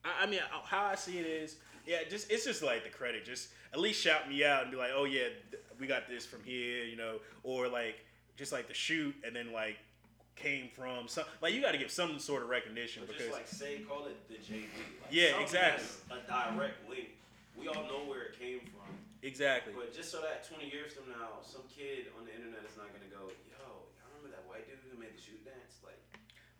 I, I mean how I see it is yeah just it's just like the credit just at least shout me out and be like oh yeah th- we got this from here you know or like just like the shoot and then like came from some like you got to give some sort of recognition But because just like say, call it the JV. Like Yeah, exactly. A direct link. We all know where it came from. exactly But just so that 20 years from now, some kid on the internet is not gonna go, yo, y'all remember that white dude who made the shoot dance? Like,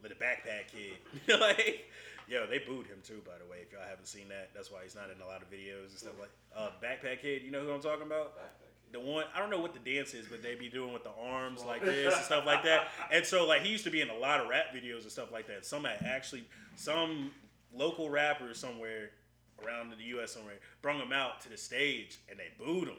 Little backpack kid. like, yo, they booed him too, by the way. If y'all haven't seen that, that's why he's not in a lot of videos and stuff like. Uh, backpack kid, you know who I'm talking about? backpack kid. The one I don't know what the dance is, but they be doing with the arms like this and stuff like that. And so like he used to be in a lot of rap videos and stuff like that. Some had actually some local rapper somewhere around the U.S. somewhere brought him out to the stage and they booed him.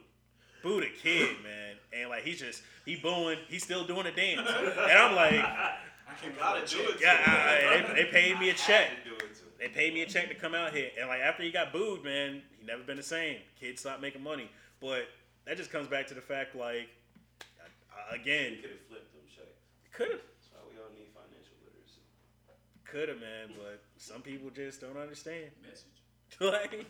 Booed a kid, man, and like he's just he booing, he's still doing a dance, and I'm like, I can't Gotta do it. yeah, I, I- they, they paid me a check. Had to do it too. They paid me a check to come out here, and like after he got booed, man, he never been the same. Kid stopped making money, but that just comes back to the fact, like, again, could have flipped them checks. could have, That's why we all need financial literacy. could have, man, but some people just don't understand. Message. like,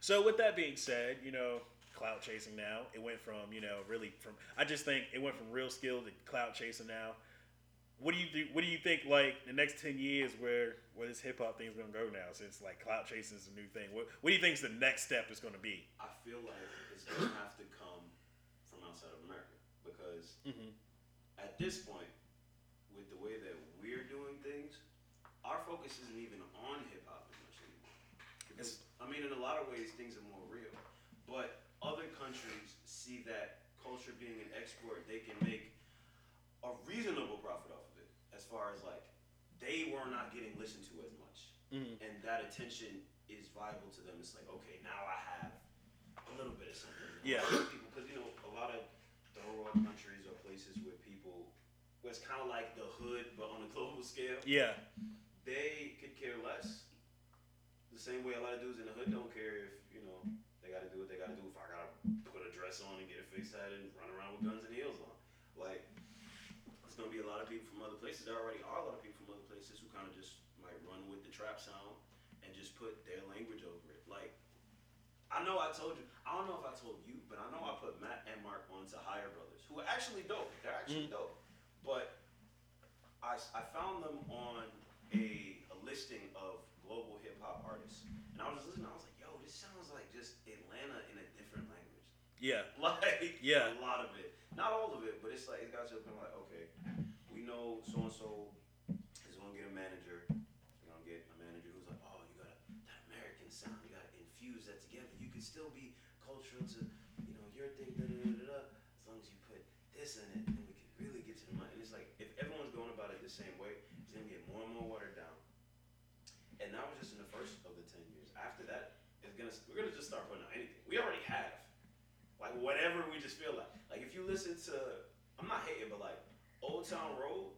so with that being said, you know, clout chasing now, it went from you know really from I just think it went from real skill to clout chasing now. What do you do? What do you think? Like the next ten years, where where this hip hop thing's gonna go now? Since like clout chasing is a new thing. What What do you think is the next step is gonna be? I feel like it's gonna have to come from outside of America because Mhm. at this point, with the way that we're doing things, our focus isn't even on hip hop as much anymore. Because I mean, in a lot of ways, things are more real. But other countries see that culture being an export, they can make a reasonable profit off of it. As far as like, they were not getting listened to as much, Mhm. and that attention is viable to them. It's like, okay, now I have a little bit of something. Yeah. Because you know, a lot of third world countries or places where people, where it's kind of like the hood, but on a global scale Yeah, they could care less. The same way a lot of dudes in the hood don't care if, you know, they gotta do what they gotta do. If I gotta put a dress on and get a face tat and run around with guns and heels on. Like, there's gonna be a lot of people from other places. There already are a lot of people from other places who kind of just might run with the trap sound and just put their language over it. Like, I know I told you, I don't know if I told you, but I know I put Matt and Mark onto Higher Brothers, who are actually dope. They're actually mm. dope. But I, I found them on a, a listing of global hip hop artists. And I was just listening, I was like, yo, this sounds like just Atlanta in a different language. yeah, Like, Yeah. a lot of it. Not all of it, but it's like, it got to the point like, okay, know so and so is to get a manager. You're to get a manager who's like, oh, you got that American sound. You got to infuse that together. You can still be cultural to, you know, your thing, da, da, da, da, as long as you put this in it, then we can really get to the money. And it's like, if everyone's going about it the same way, it's to get more and more watered down. And that was just in the first of the 10 years. After that, it's gonna we're gonna just start putting out anything. We already have. Like whatever we just feel like. Like if you listen to I'm not hating, but like Old Town Road,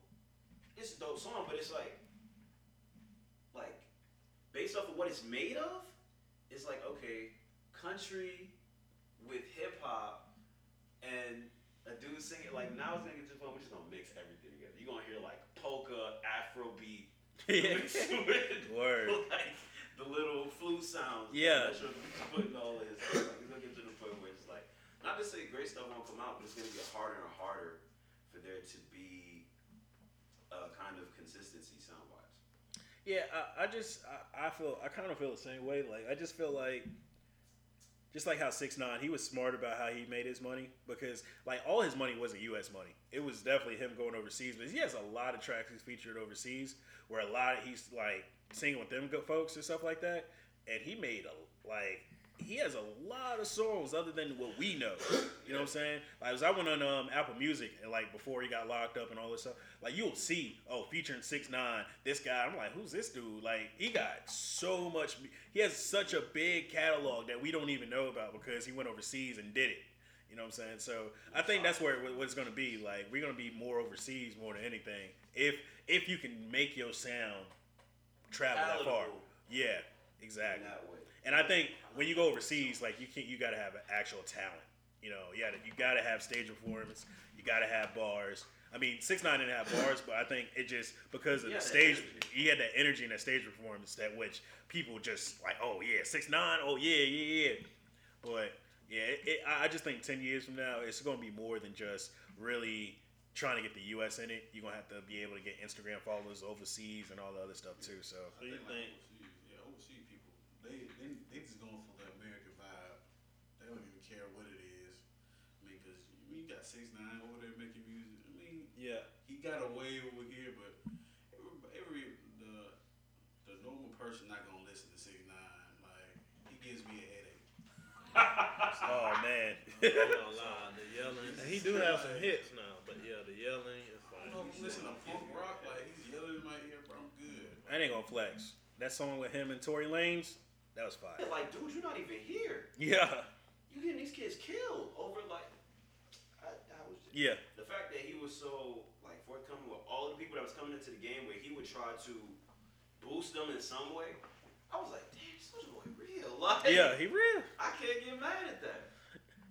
it's a dope song, but it's like like based off of what it's made of, it's like okay, country with hip hop and a dude singing like now it's gonna get to the point we're just gonna mix everything together. You're gonna hear like polka, Afrobeat, with Word. like the little flute sounds. Yeah. He's putting all his. Like, it's gonna get to the point where it's like, not to say great stuff won't come out, but it's gonna get harder and harder there to be a kind of consistency sound wise. Yeah, I, I just I, I feel I kind of feel the same way. Like I just feel like just like how six nine, he was smart about how he made his money because like all his money wasn't U.S. money. It was definitely him going overseas. But he has a lot of tracks he's featured overseas where a lot of he's like singing with them good folks and stuff like that. And he made a like he has a lot of songs other than what we know. You know what I'm saying? Like, as I went on um, Apple Music and like before he got locked up and all this stuff, like you'll see, oh, featuring six nine, this guy. I'm like, who's this dude? Like, he got so much. He has such a big catalog that we don't even know about because he went overseas and did it. You know what I'm saying? So I think that's where it- what it's gonna be. Like we're gonna be more overseas more than anything. If if you can make your sound travel that far, yeah, exactly. That way. And I think when you go overseas, like you can you gotta have an actual talent. You know, you gotta you gotta have stage performance. You gotta have bars. I mean, six nine didn't have bars, but I think it just because of Yeah, the stage, energy. he had that energy and that stage performance that which people just like, oh yeah, six nine, oh yeah, yeah, yeah. But yeah, it, it, I I just think ten years from now, it's gonna be more than just really trying to get the U.S. in it. You're gonna have to be able to get Instagram followers overseas and all the other stuff too. So So you think overseas, yeah, overseas people, they, got away over here, but every, every the the normal person not gonna listen to six nine. Like he gives me a headache. oh man, I'm not gonna lie, the yelling. He do have some hits now, but yeah, the yelling is I like. don't know if I'm listening to punk rock. Like he's yelling in my ear, bro. I'm good. I ain't gonna flex. That song with him and Tory Lanez, that was fire. Like, dude, you're not even here. Yeah, You getting these kids killed over like. I, I was just, yeah, the fact that he was so like forthcoming with all the people that was coming into the game, where he would try to boost them in some way. I was like, damn, Soulja Boy real. Like, yeah. He real. I can't get mad at that.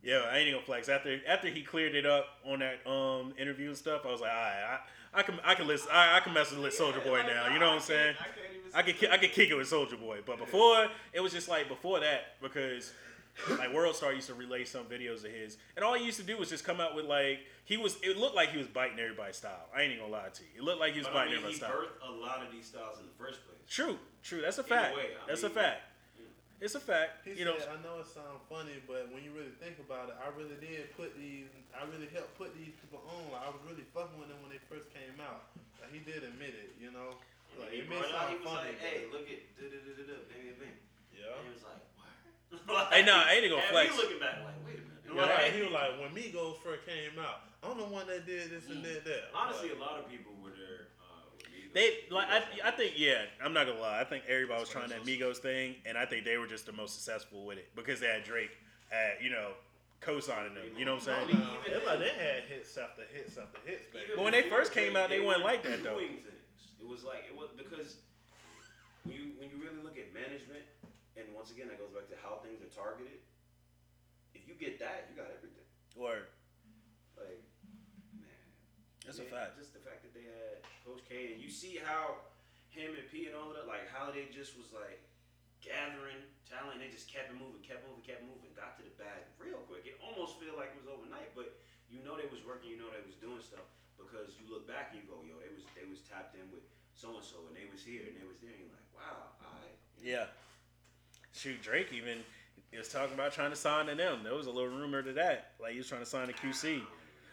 Yeah, I ain't gonna flex. After after he cleared it up on that um interview and stuff, I was like, all right, I, I can I can listen. I, I can mess with Soulja Boy like, now. You know what I'm saying? I can't I could say ki- I could kick it with Soulja Boy, but before it was just like before that because like World Star used to relay some videos of his, and all he used to do was just come out with like he was. It looked like he was biting everybody's style. I ain't even gonna lie to you. It looked like he was But I biting mean, everybody's style. he birthed a lot of these styles in the first place. True, true. That's a Either fact. way, I That's a mean- fact. It's a fact. He You know, I know it sounds funny, but when you really think about it, I really did put these, I really helped put these people on. Like, I was really fucking with them when they first came out. Like, he did admit it, you know? Like, he it may brought it out, he sound was funny, like, hey, look at da da da da da, bang bang bang. Yeah. And he was like, what? Hey, nah, I ain't gonna and flex. We looking back like, wait a minute. Yeah, right. He was like, when Migos first came out, I'm the one that did this and did that. Honestly, Like, a lot of people were there. Uh. They like I, I think yeah I'm not gonna lie I think everybody was trying what that Migos thing and I think they were just the most successful with it because they had Drake at you know co-signing them you know what I'm saying nah, it's like they had hits after hits after hits, baby. But when they first came out, they weren't like that, though. Things. It was like it was because when you when you really look at management, and once again that goes back to how things are targeted. If you get that, you got everything. or Like, man, That's a fact. Just the fact that they had Coach K, and you see how him and P and all of that, like how they just was like gathering talent. And they just kept it moving, kept moving, kept moving, got to the bag real quick. It almost feel like it was overnight, but you know they was working, you know they was doing stuff because you look back and you go, yo, they was they was tapped in with so and so, and they was here and they was there. And you're like, wow, all right. yeah shoot Drake even was talking about trying to sign to them there was a little rumor to that like he was trying to sign to QC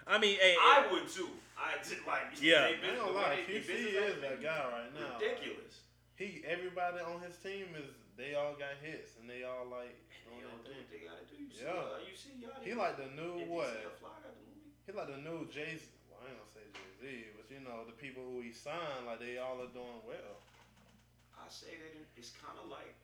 I mean hey, I would too. I did like Yeah. they I been- ain't gonna the lie, they- they QC is that guy right now. Ridiculous. He, everybody on his team is, they all got hits and they all like They doing all do what thing. they gotta do. You see, Yeah. uh, you see, y'all. He like the new If what? fly the movie. He like the new Jay. Well, I ain't gonna say Jay Z, but you know the people who he signed, like they all are doing well. I say that it's kind of like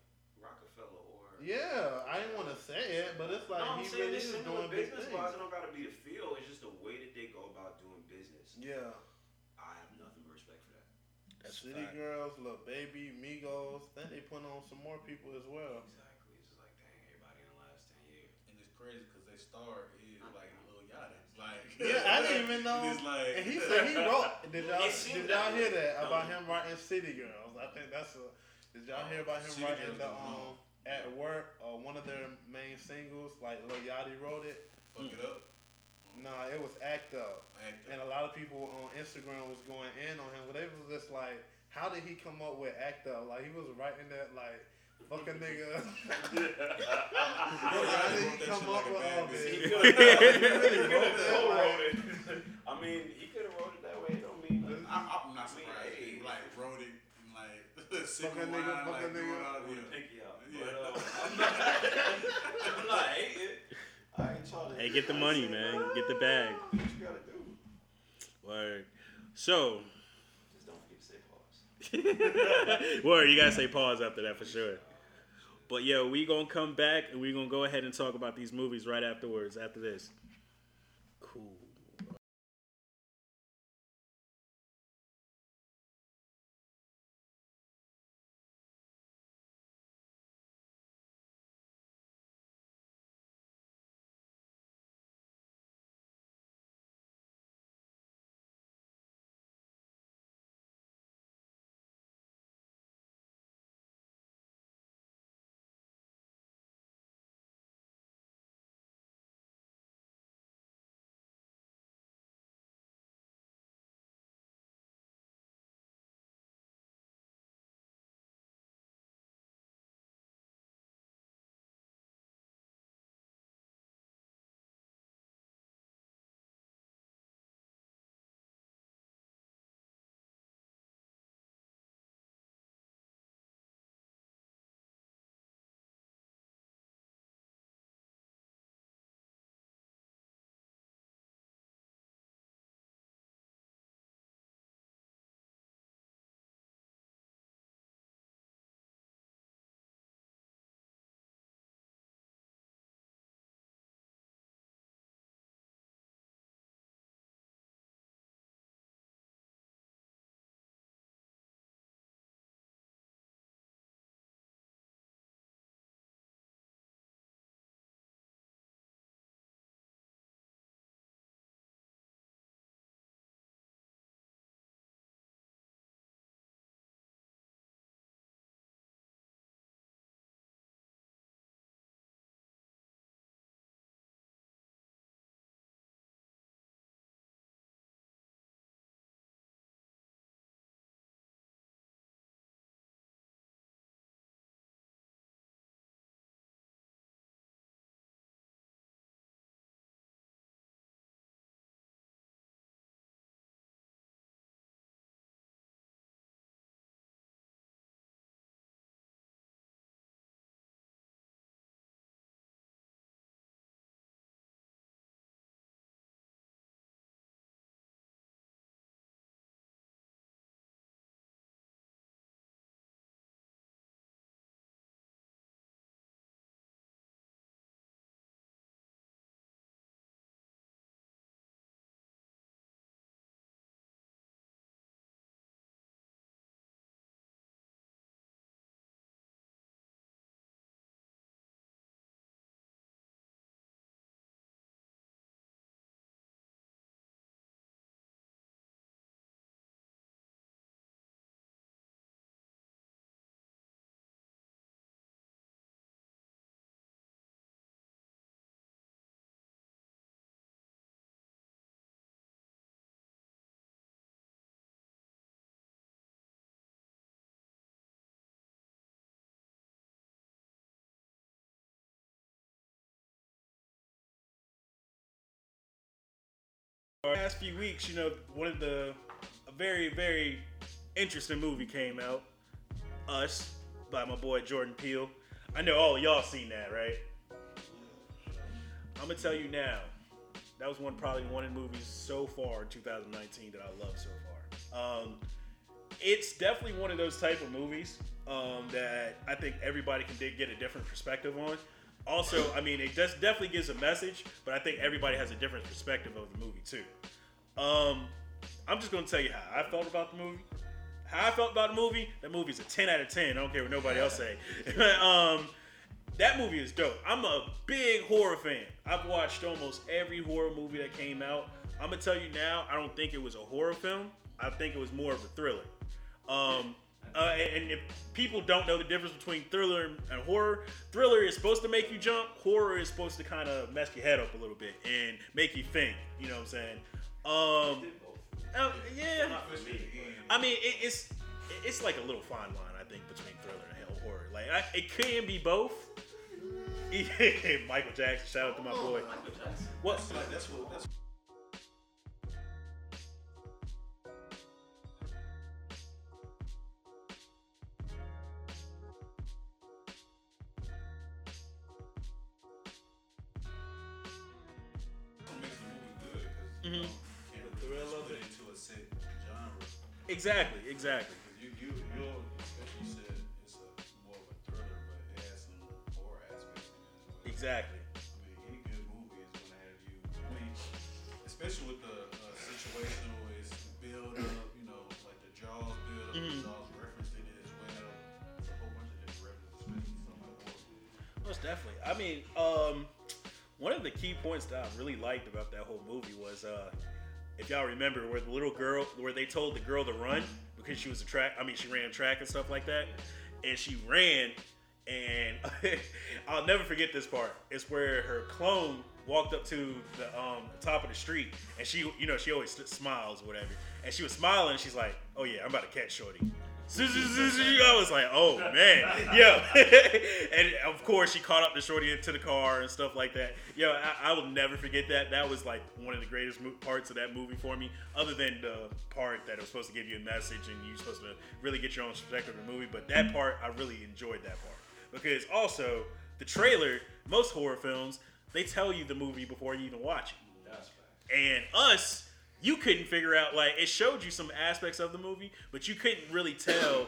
Roc-A-Fella or. Yeah, I didn't want to say it, but it's like no, I'm he saying really it's is doing business things. wise. It don't gotta be the feel. It's just the way that they go about doing business. Yeah, I have nothing but respect for that. That's City fact. Girls, Lil Baby, Migos. Then they put on some more people as well. Exactly. It's just like dang, everybody in the last ten years. And it's crazy because they star is like Lil Yachty. Like Yeah, I didn't even know. It's like And he said he wrote. Did y'all did y'all hear that about him writing City Girls? I think that's a. Did y'all hear about him City writing the um at work or one of their main singles? Like Lil Yachty wrote it. fuck it up. Nah, it was Act Up. Act And a lot of people on Instagram was going in on him, but they was just like, how did he come up with Act Up? Like he was writing that like, fuck a nigga. how did he come up with all this? He He could have that. Wrote it. I mean, he could have wrote it that way. It don't mean nothing. I, I'm not I mean, surprised. He, like wrote it and, like single Fuck a nigga, fuck like a nigga. all with the the pinky out. Yeah. But, uh, I'm not, I'm not hating. I ain't trying to. Hey, get the money, say, man. Get the bag. What you gotta do. Word. So, Just don't forget to say pause. word, you gotta say pause after that for sure. But yo, we gonna come back and we gonna go ahead and talk about these movies right afterwards. After this. cool. Last few weeks, you know, one of the a very very interesting movie came out, Us, by my boy Jordan Peele. I know all y'all seen that, right? I'm gonna tell you now, that was one probably one of the movies so far in 2019 that I love so far. Um, it's definitely one of those type of movies um, that I think everybody can get a different perspective on. Also, I mean, it just definitely gives a message, but I think everybody has a different perspective of the movie too. Um, I'm just gonna tell you how I felt about the movie. How I felt about the movie. That movie's a 10 out of 10. I don't care what nobody else say. um, that movie is dope. I'm a big horror fan. I've watched almost every horror movie that came out. I'm gonna tell you now, I don't think it was a horror film. I think it was more of a thriller. Um, uh, and if people don't know the difference between thriller and, horror, thriller is supposed to make you jump. Horror is supposed to kind of mess your head up a little bit and make you think. You know what I'm saying? Um, uh, yeah. I mean, it, it's it's like a little fine line, I think, between thriller and horror. Like, I, it can be both. Michael Jackson, shout out to my boy. What? That's what. That's Exactly, exactly. You, you, you'll, especially you said it's a more of a thriller, but it has some horror aspects in it as well. Exactly. I mean, any good movie is gonna have you. I mean, especially with the uh, situational, is build up. You know, like the Jaws build up. Mhm. The Jaws referenced in it as well. It's a whole bunch of different references, especially from the horror. Most definitely. I mean, um, one of the key points that I really liked about that whole movie was, uh, if y'all remember, where the little girl, where they told the girl to run because she was a track. I mean, she ran track and stuff like that, and she ran, and I'll never forget this part. It's where her clone walked up to the um, top of the street, and she, you know, she always smiles or whatever, and she was smiling. And she's like, "Oh yeah, I'm about to catch Shorty." I was like, oh man, yo, and of course she caught up to Shorty into the car and stuff like that. Yo, I, I will never forget that. That was like one of the greatest parts of that movie for me, other than the part that it was supposed to give you a message and you're supposed to really get your own perspective of the movie. But that part, I really enjoyed that part because also the trailer, most horror films, they tell you the movie before you even watch it. And us, you couldn't figure out like it showed you some aspects of the movie, but you couldn't really tell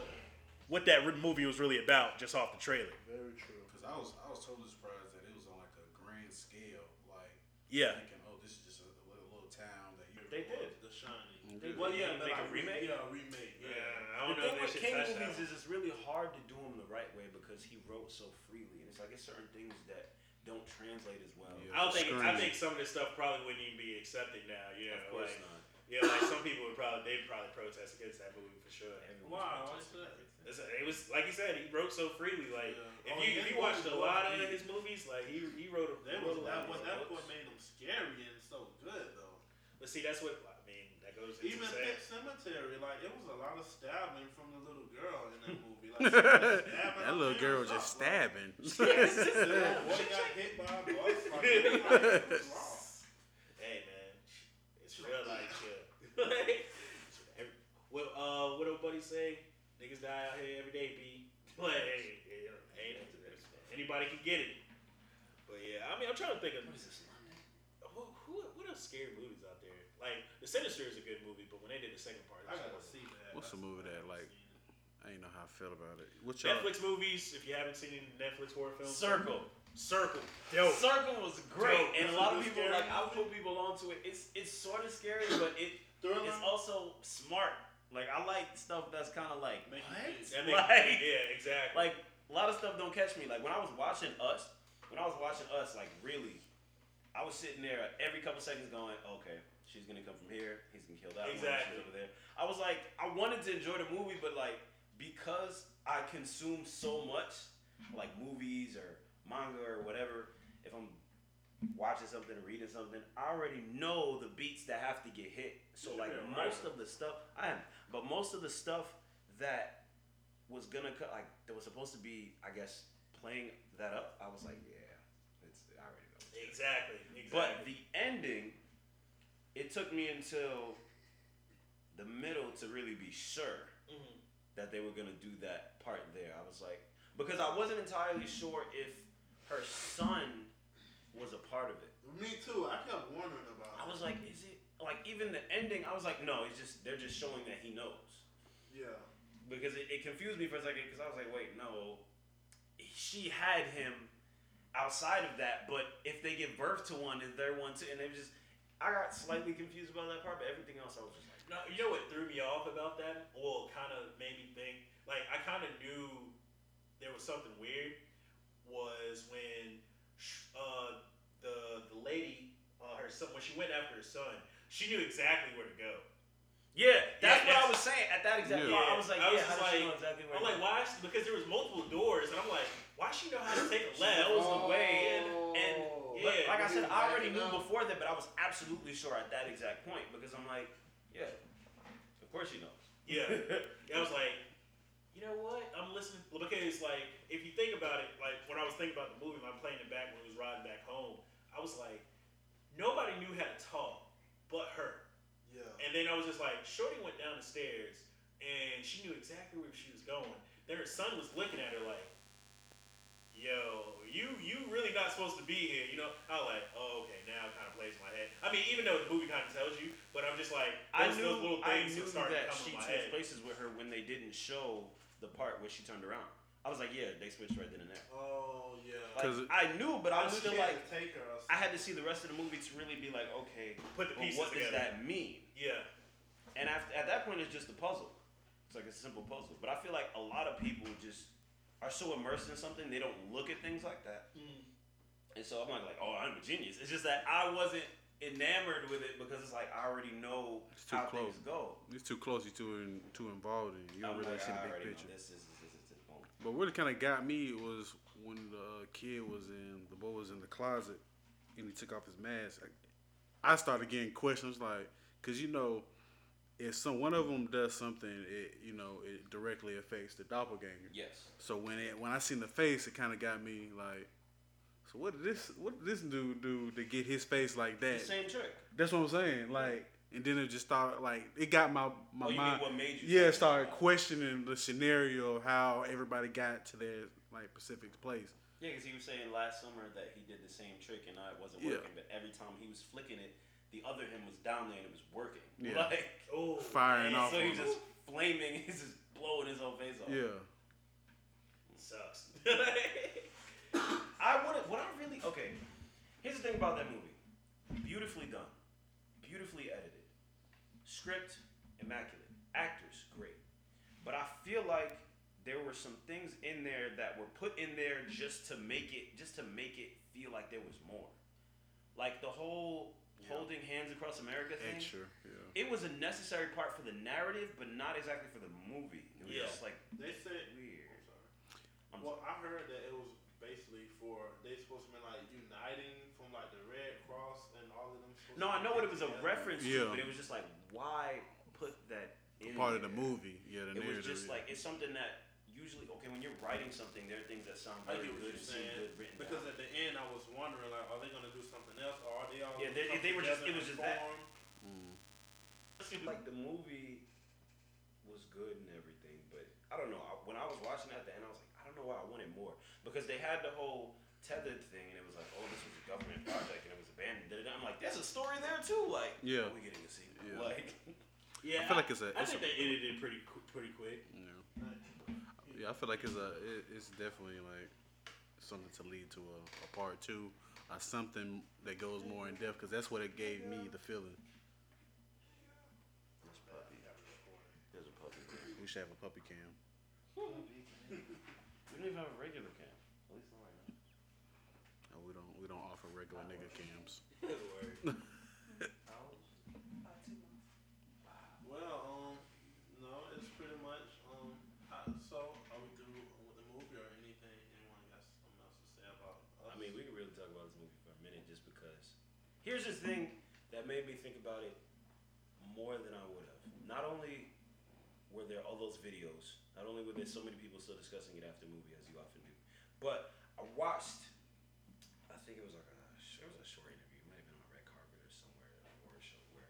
what that re- movie was really about just off the trailer. Very true. Because I was I was totally surprised that it was on like a grand scale, like Yeah. thinking, oh, this is just a little, little town that you. They did. The Shining. They Well, did. yeah, Make like a a remake. Yeah, remake. Yeah. I don't The know if thing with King movies one. is it's really hard to do them the right way because he wrote so freely, and it's like it's certain things that don't translate as well. Yeah. I don't think I think some of this stuff probably wouldn't even be accepted now. You know, of course like not. yeah, like some people would probably they'd probably protest against that movie for sure. Everyone's Wow, gonna it. that? It's- It was like you said, he wrote so freely. Like Yeah. if Oh, you yeah, if you watched a lot of his movies, like he he wrote a That he was wrote a lot that what that what made them scary and so good though. But see, that's what I mean. That goes Even saying. Pet Sematary, like it was a lot of stabbing from the little girl in that movie. Like, she was stabbing that her little girl was just stabbing. Yeah, boy got hit by a bus. Like, it. Hey man, it's real life shit. Every- what uh what old buddy say? Niggas die out here every day, B. Like hey, ain't anybody can get it. But yeah, I mean I'm trying to think of What is this? London? who, who what else scary movies out there? Like The Sinister is a good movie, but when they did the second part, I was gotta see that. What's the movie that, like- seen it. I ain't know how I feel about it. What y'all? Netflix movies, if you haven't seen any Netflix horror films, Circle. Circle, dope. Circle was great, Dope. and a lot of people scary like I movie. put people onto it. It's it's sort of scary, but it Thriller? it's also smart. Like I like stuff that's kind of like Make what? think. That Like- yeah, exactly. like a lot of stuff don't catch me. Like when I was watching Us, when I was watching Us, like really, I was sitting there every couple seconds going, okay, she's gonna come from here, he's gonna kill that one, she's over there. I was like, I wanted to enjoy the movie, but like because I consume so much, like movies or manga or whatever, if I'm watching something or reading something, I already know the beats that have to get hit. So like Yeah, right. most of the stuff I am, but most of the stuff that was gonna cut like that was supposed to be, I guess, playing that up. I was like, yeah, it's I already know. exactly, exactly. But the ending, it took me until the middle to really be sure Mhm. That they were gonna do that part there. I was like, because I wasn't entirely sure if her son was a part of it. Me too. I kept wondering about. I was like, is it like even the ending? I was like, no, it's just they're just showing that he knows. Yeah. because it, it confused me for a second because I was like, wait, no, she had him outside of that, but if they give birth to one, is there one too? And they just, I got slightly confused about that part, but everything else I was just like, No, you know what threw me off about that? Well, kind of made me think. Like, I kind of knew there was something weird. Was when sh- uh, the the lady, uh, her son, when she went after her son, she knew exactly where to go. yeah, that's Yeah, what I was saying at that exact Yeah. part. I was like, I was yeah, just how does she like- know exactly where? I'm to like, why? is- Because there was multiple doors, and I'm like, why she know how to take a She left? knows the way, and, Oh. And Yeah, but like I said, I already knew up. before that, but I was absolutely sure at that exact point because I'm like, yeah, of course she knows. Yeah. I was like, you know what? I'm listening because like if you think about it, like when I was thinking about the movie, when I'm playing it back when we was riding back home, I was like, nobody knew how to talk but her. Yeah. And then I was just like, Shorty went down the stairs and she knew exactly where she was going. Then her son was looking at her like, Yo, you you really not supposed to be here, you know? I was like, oh okay, now it kind of plays in my head. I mean, even though the movie kind of tells you, but I'm just like, I knew, those little I knew started that she in switched head. places with her when they didn't show the part where she turned around. I was like, yeah, they switched right then and there. Oh yeah. Like, 'Cause it- I knew, but I was knew still like, take her. I had to see the rest of the movie to really be like, okay, Put the well, pieces what does that mean? Yeah. And after, at that point, it's just a puzzle. It's like a simple puzzle. But I feel like a lot of people just are so immersed in something they don't look at things like that. Mm. And so I'm not like, oh, I'm a genius. It's just that I wasn't enamored with it because it's like I already know It's too how close. things go. It's too close. You're too in, too involved in. You don't I'm really like, see the big picture. This, this, this, this, this, this. But what it kind of got me was when the kid was in the boy was in the closet and he took off his mask. I, I started getting questions like, cause you know, if some one of them does something, it you know it directly affects the doppelganger. Yes. So when it when I seen the face, it kind of got me like, so what did this what did this dude do to get his face like The that? same trick. That's what I'm saying. Like, and then it just started like it got my my Oh, you mean mind. what made you yeah, started about questioning the scenario of how everybody got to their like Pacific place. Yeah, because he was saying last summer that he did the same trick and it wasn't Yeah. working, but every time he was flicking it, the other him was down there and it was working. Yeah. Like, Oh. Firing and off so he's just flaming, he's just blowing his own face off. Yeah, Sucks. I would have what I really okay. Here's the thing about that movie. Beautifully done. Beautifully edited. Script, immaculate. Actors, great. But I feel like there were some things in there that were put in there just to make it just to make it feel like there was more. Like the whole holding hands across America thing. extra. Yeah, It was a necessary part for the narrative, but not exactly for the movie. It was Yeah. just like They said. weird. I'm sorry. I'm Well, I heard that it was basically for they supposed to be like uniting from like the Red Cross and all of them. No, I know what it was a reference Yeah. to, but it was just like, why put that in part of the movie. Yeah, the It narrative. was just yeah. like it's something that usually okay when you're writing something, there are things that sound I very get what good you're and seem saying. good written Because down. at the end, I was wondering like, are they gonna do something else, or are they all? Yeah, they- they were just- it was just that. form? It seemed like the movie was good and everything, but I don't know. I, when I was watching it at the end, I was like, I don't know why I wanted more because they had the whole tethered thing, and it was like, oh, this was a government project, and it was abandoned. da-da-da. I'm like, there's a story there too. Like, Yeah. We're we getting a sequel? Yeah. Like, Yeah, I feel like it's a- I it's think a- they ended it pretty pretty quick. yeah. Yeah, I feel like it's a it, it's definitely like something to lead to a, a part two or something that goes more in depth because that's what it gave me the feeling. There's a puppy. There's a puppy. We should have a puppy cam. We don't even have a regular cam. At least not right now. No, we don't we don't offer regular nigga cams. Word. Well, um, no, it's pretty much um. I, so, are we through with the movie or anything? Anyone got something else to say about? Us? I mean, we could really talk about this movie for a minute just because. Here's the thing that made me think about it more than I would have. Not only were there all those videos, not only were there so many people still discussing it after the movie, as you often do, but I watched, I think it was like a, it was a short interview, it might have been on red carpet or somewhere, at a award show, where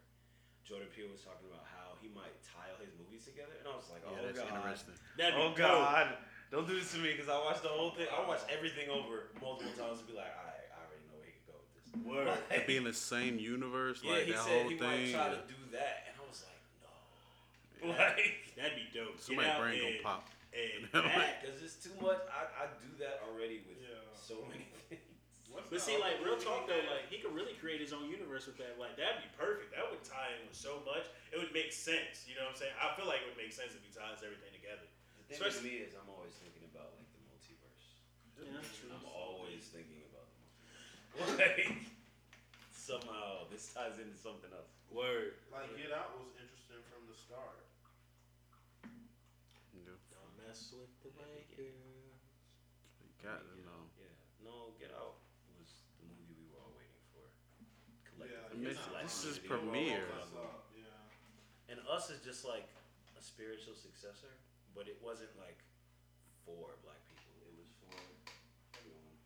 Jordan Peele was talking about how he might tile his movies together, and I was like, oh yeah, that's god. interesting. That'd Oh dope. God! Don't do this to me because I watched the whole thing. I watched everything over multiple times to be like, I, I already know where he could go with this. Word. Like, Be in the same universe, yeah, like he that said whole he thing. might try yeah. to do that, and I was like, no. Like, That'd be dope. Somebody Get out brain gonna pop. And that because it's too much. I, I do that already with Yeah. so many things. What's But see, like real talk though, like he could really create his own universe with that. Like that'd be perfect. That would tie in with so much. It would make sense. You know what I'm saying? I feel like it would make sense if he ties everything together. The thing with Especially- me is I'm always thinking about like the multiverse. Yeah, true. I'm always thinking about the multiverse. Like somehow this ties into something else. Word. like Get Out was interesting from the start. Yeah, Don't mess with the white girl. you got to know. Yeah. No, Get Out was the movie we were all waiting for. Yeah, Collectively. I mean, Get Out. this is Community. premiere. Woke us up, Yeah. And Us is just like a spiritual successor, but it wasn't like for black people. It was for everyone.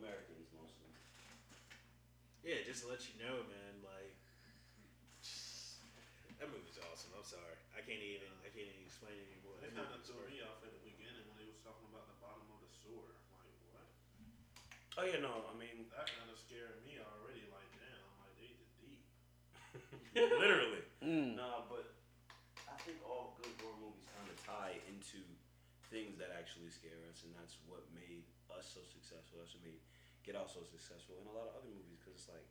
Americans mostly. Yeah, just to let you know, man. Like that movie's awesome. I'm sorry, I can't even. I can't even explain it anymore. They That kind of threw me off at the beginning when they was talking about the bottom of the sewer. Like what? Oh yeah, no, I mean That kind of scared me already. Like damn, I'm like they the deep. literally. Mm. Nah, but I think all good horror movies kind of tie into things that actually scare us, and that's what made us so successful. That's what made Get Out so successful, in a lot of other movies, because it's like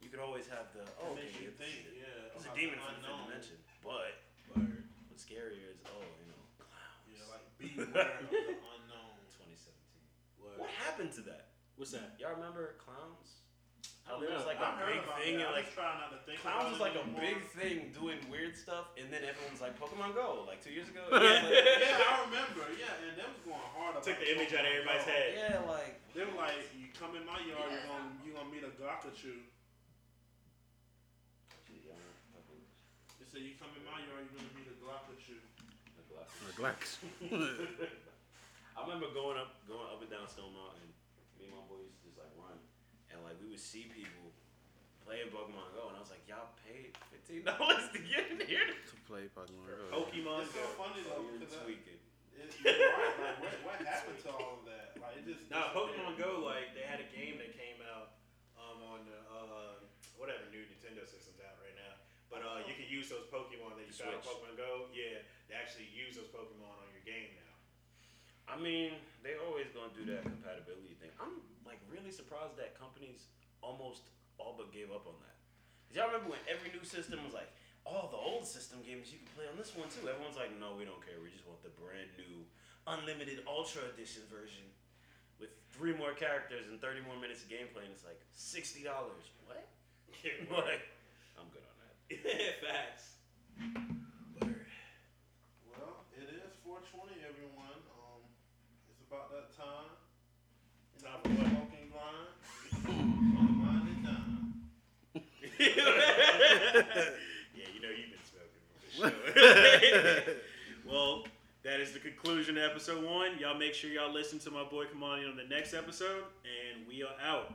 you can always have the oh, okay, you it's, think, yeah. it's a demon from the fifth dimension, but Word. what's scarier is oh, you know, clowns. Yeah, like beware of the unknown. 2017. Word. What happened to that? What's that? Y'all remember clowns? I How don't was like I a big thing, that. and I like was trying not to think clowns was like a anymore. big thing doing weird stuff, and then everyone's like Pokemon Go, like two years ago. Yeah. like, yeah, I remember. Yeah, and they was going hard. Took about the image out of everybody's Go. head. yeah, like They were like, "You come in my yard, you're gonna you gonna meet a Glockachu." They said, "You come in my yard, you're gonna meet a Glockachu." Relax. I remember going up, going up and down Stone Mountain. Me and my boy used to just like run, and like we would see people playing Pokemon Go, and I was like, y'all paid fifteen dollars to get in here. To play Pokemon Go. Pokemon It's so funny though you're because that, tweaking. it, you're right. Like, what, what happened to all of that? Like, it just Nah. Pokemon Go, like they had a game that came out um, on the uh, whatever new Nintendo system's out right now. But uh, you can use those Pokemon that you got on Pokemon Go. Yeah, they actually use those Pokemon on your game now. I mean, they always gonna do that compatibility thing. I'm like really surprised that companies almost all but gave up on that. 'Cause y'all remember when every new system was like, oh, the old system games you can play on this one too. Everyone's like, no, we don't care. We just want the brand new, unlimited Ultra Edition version with three more characters and 30 more minutes of gameplay, and it's like sixty dollars. What? like, I'm good on that. Facts. Well, it is 420, everyone. Um, it's about that time. Time for what? yeah, you know you've been smoking for this show. well, that is the conclusion of episode one. Y'all make sure y'all listen to my boy Kamani on the next episode, and we are out.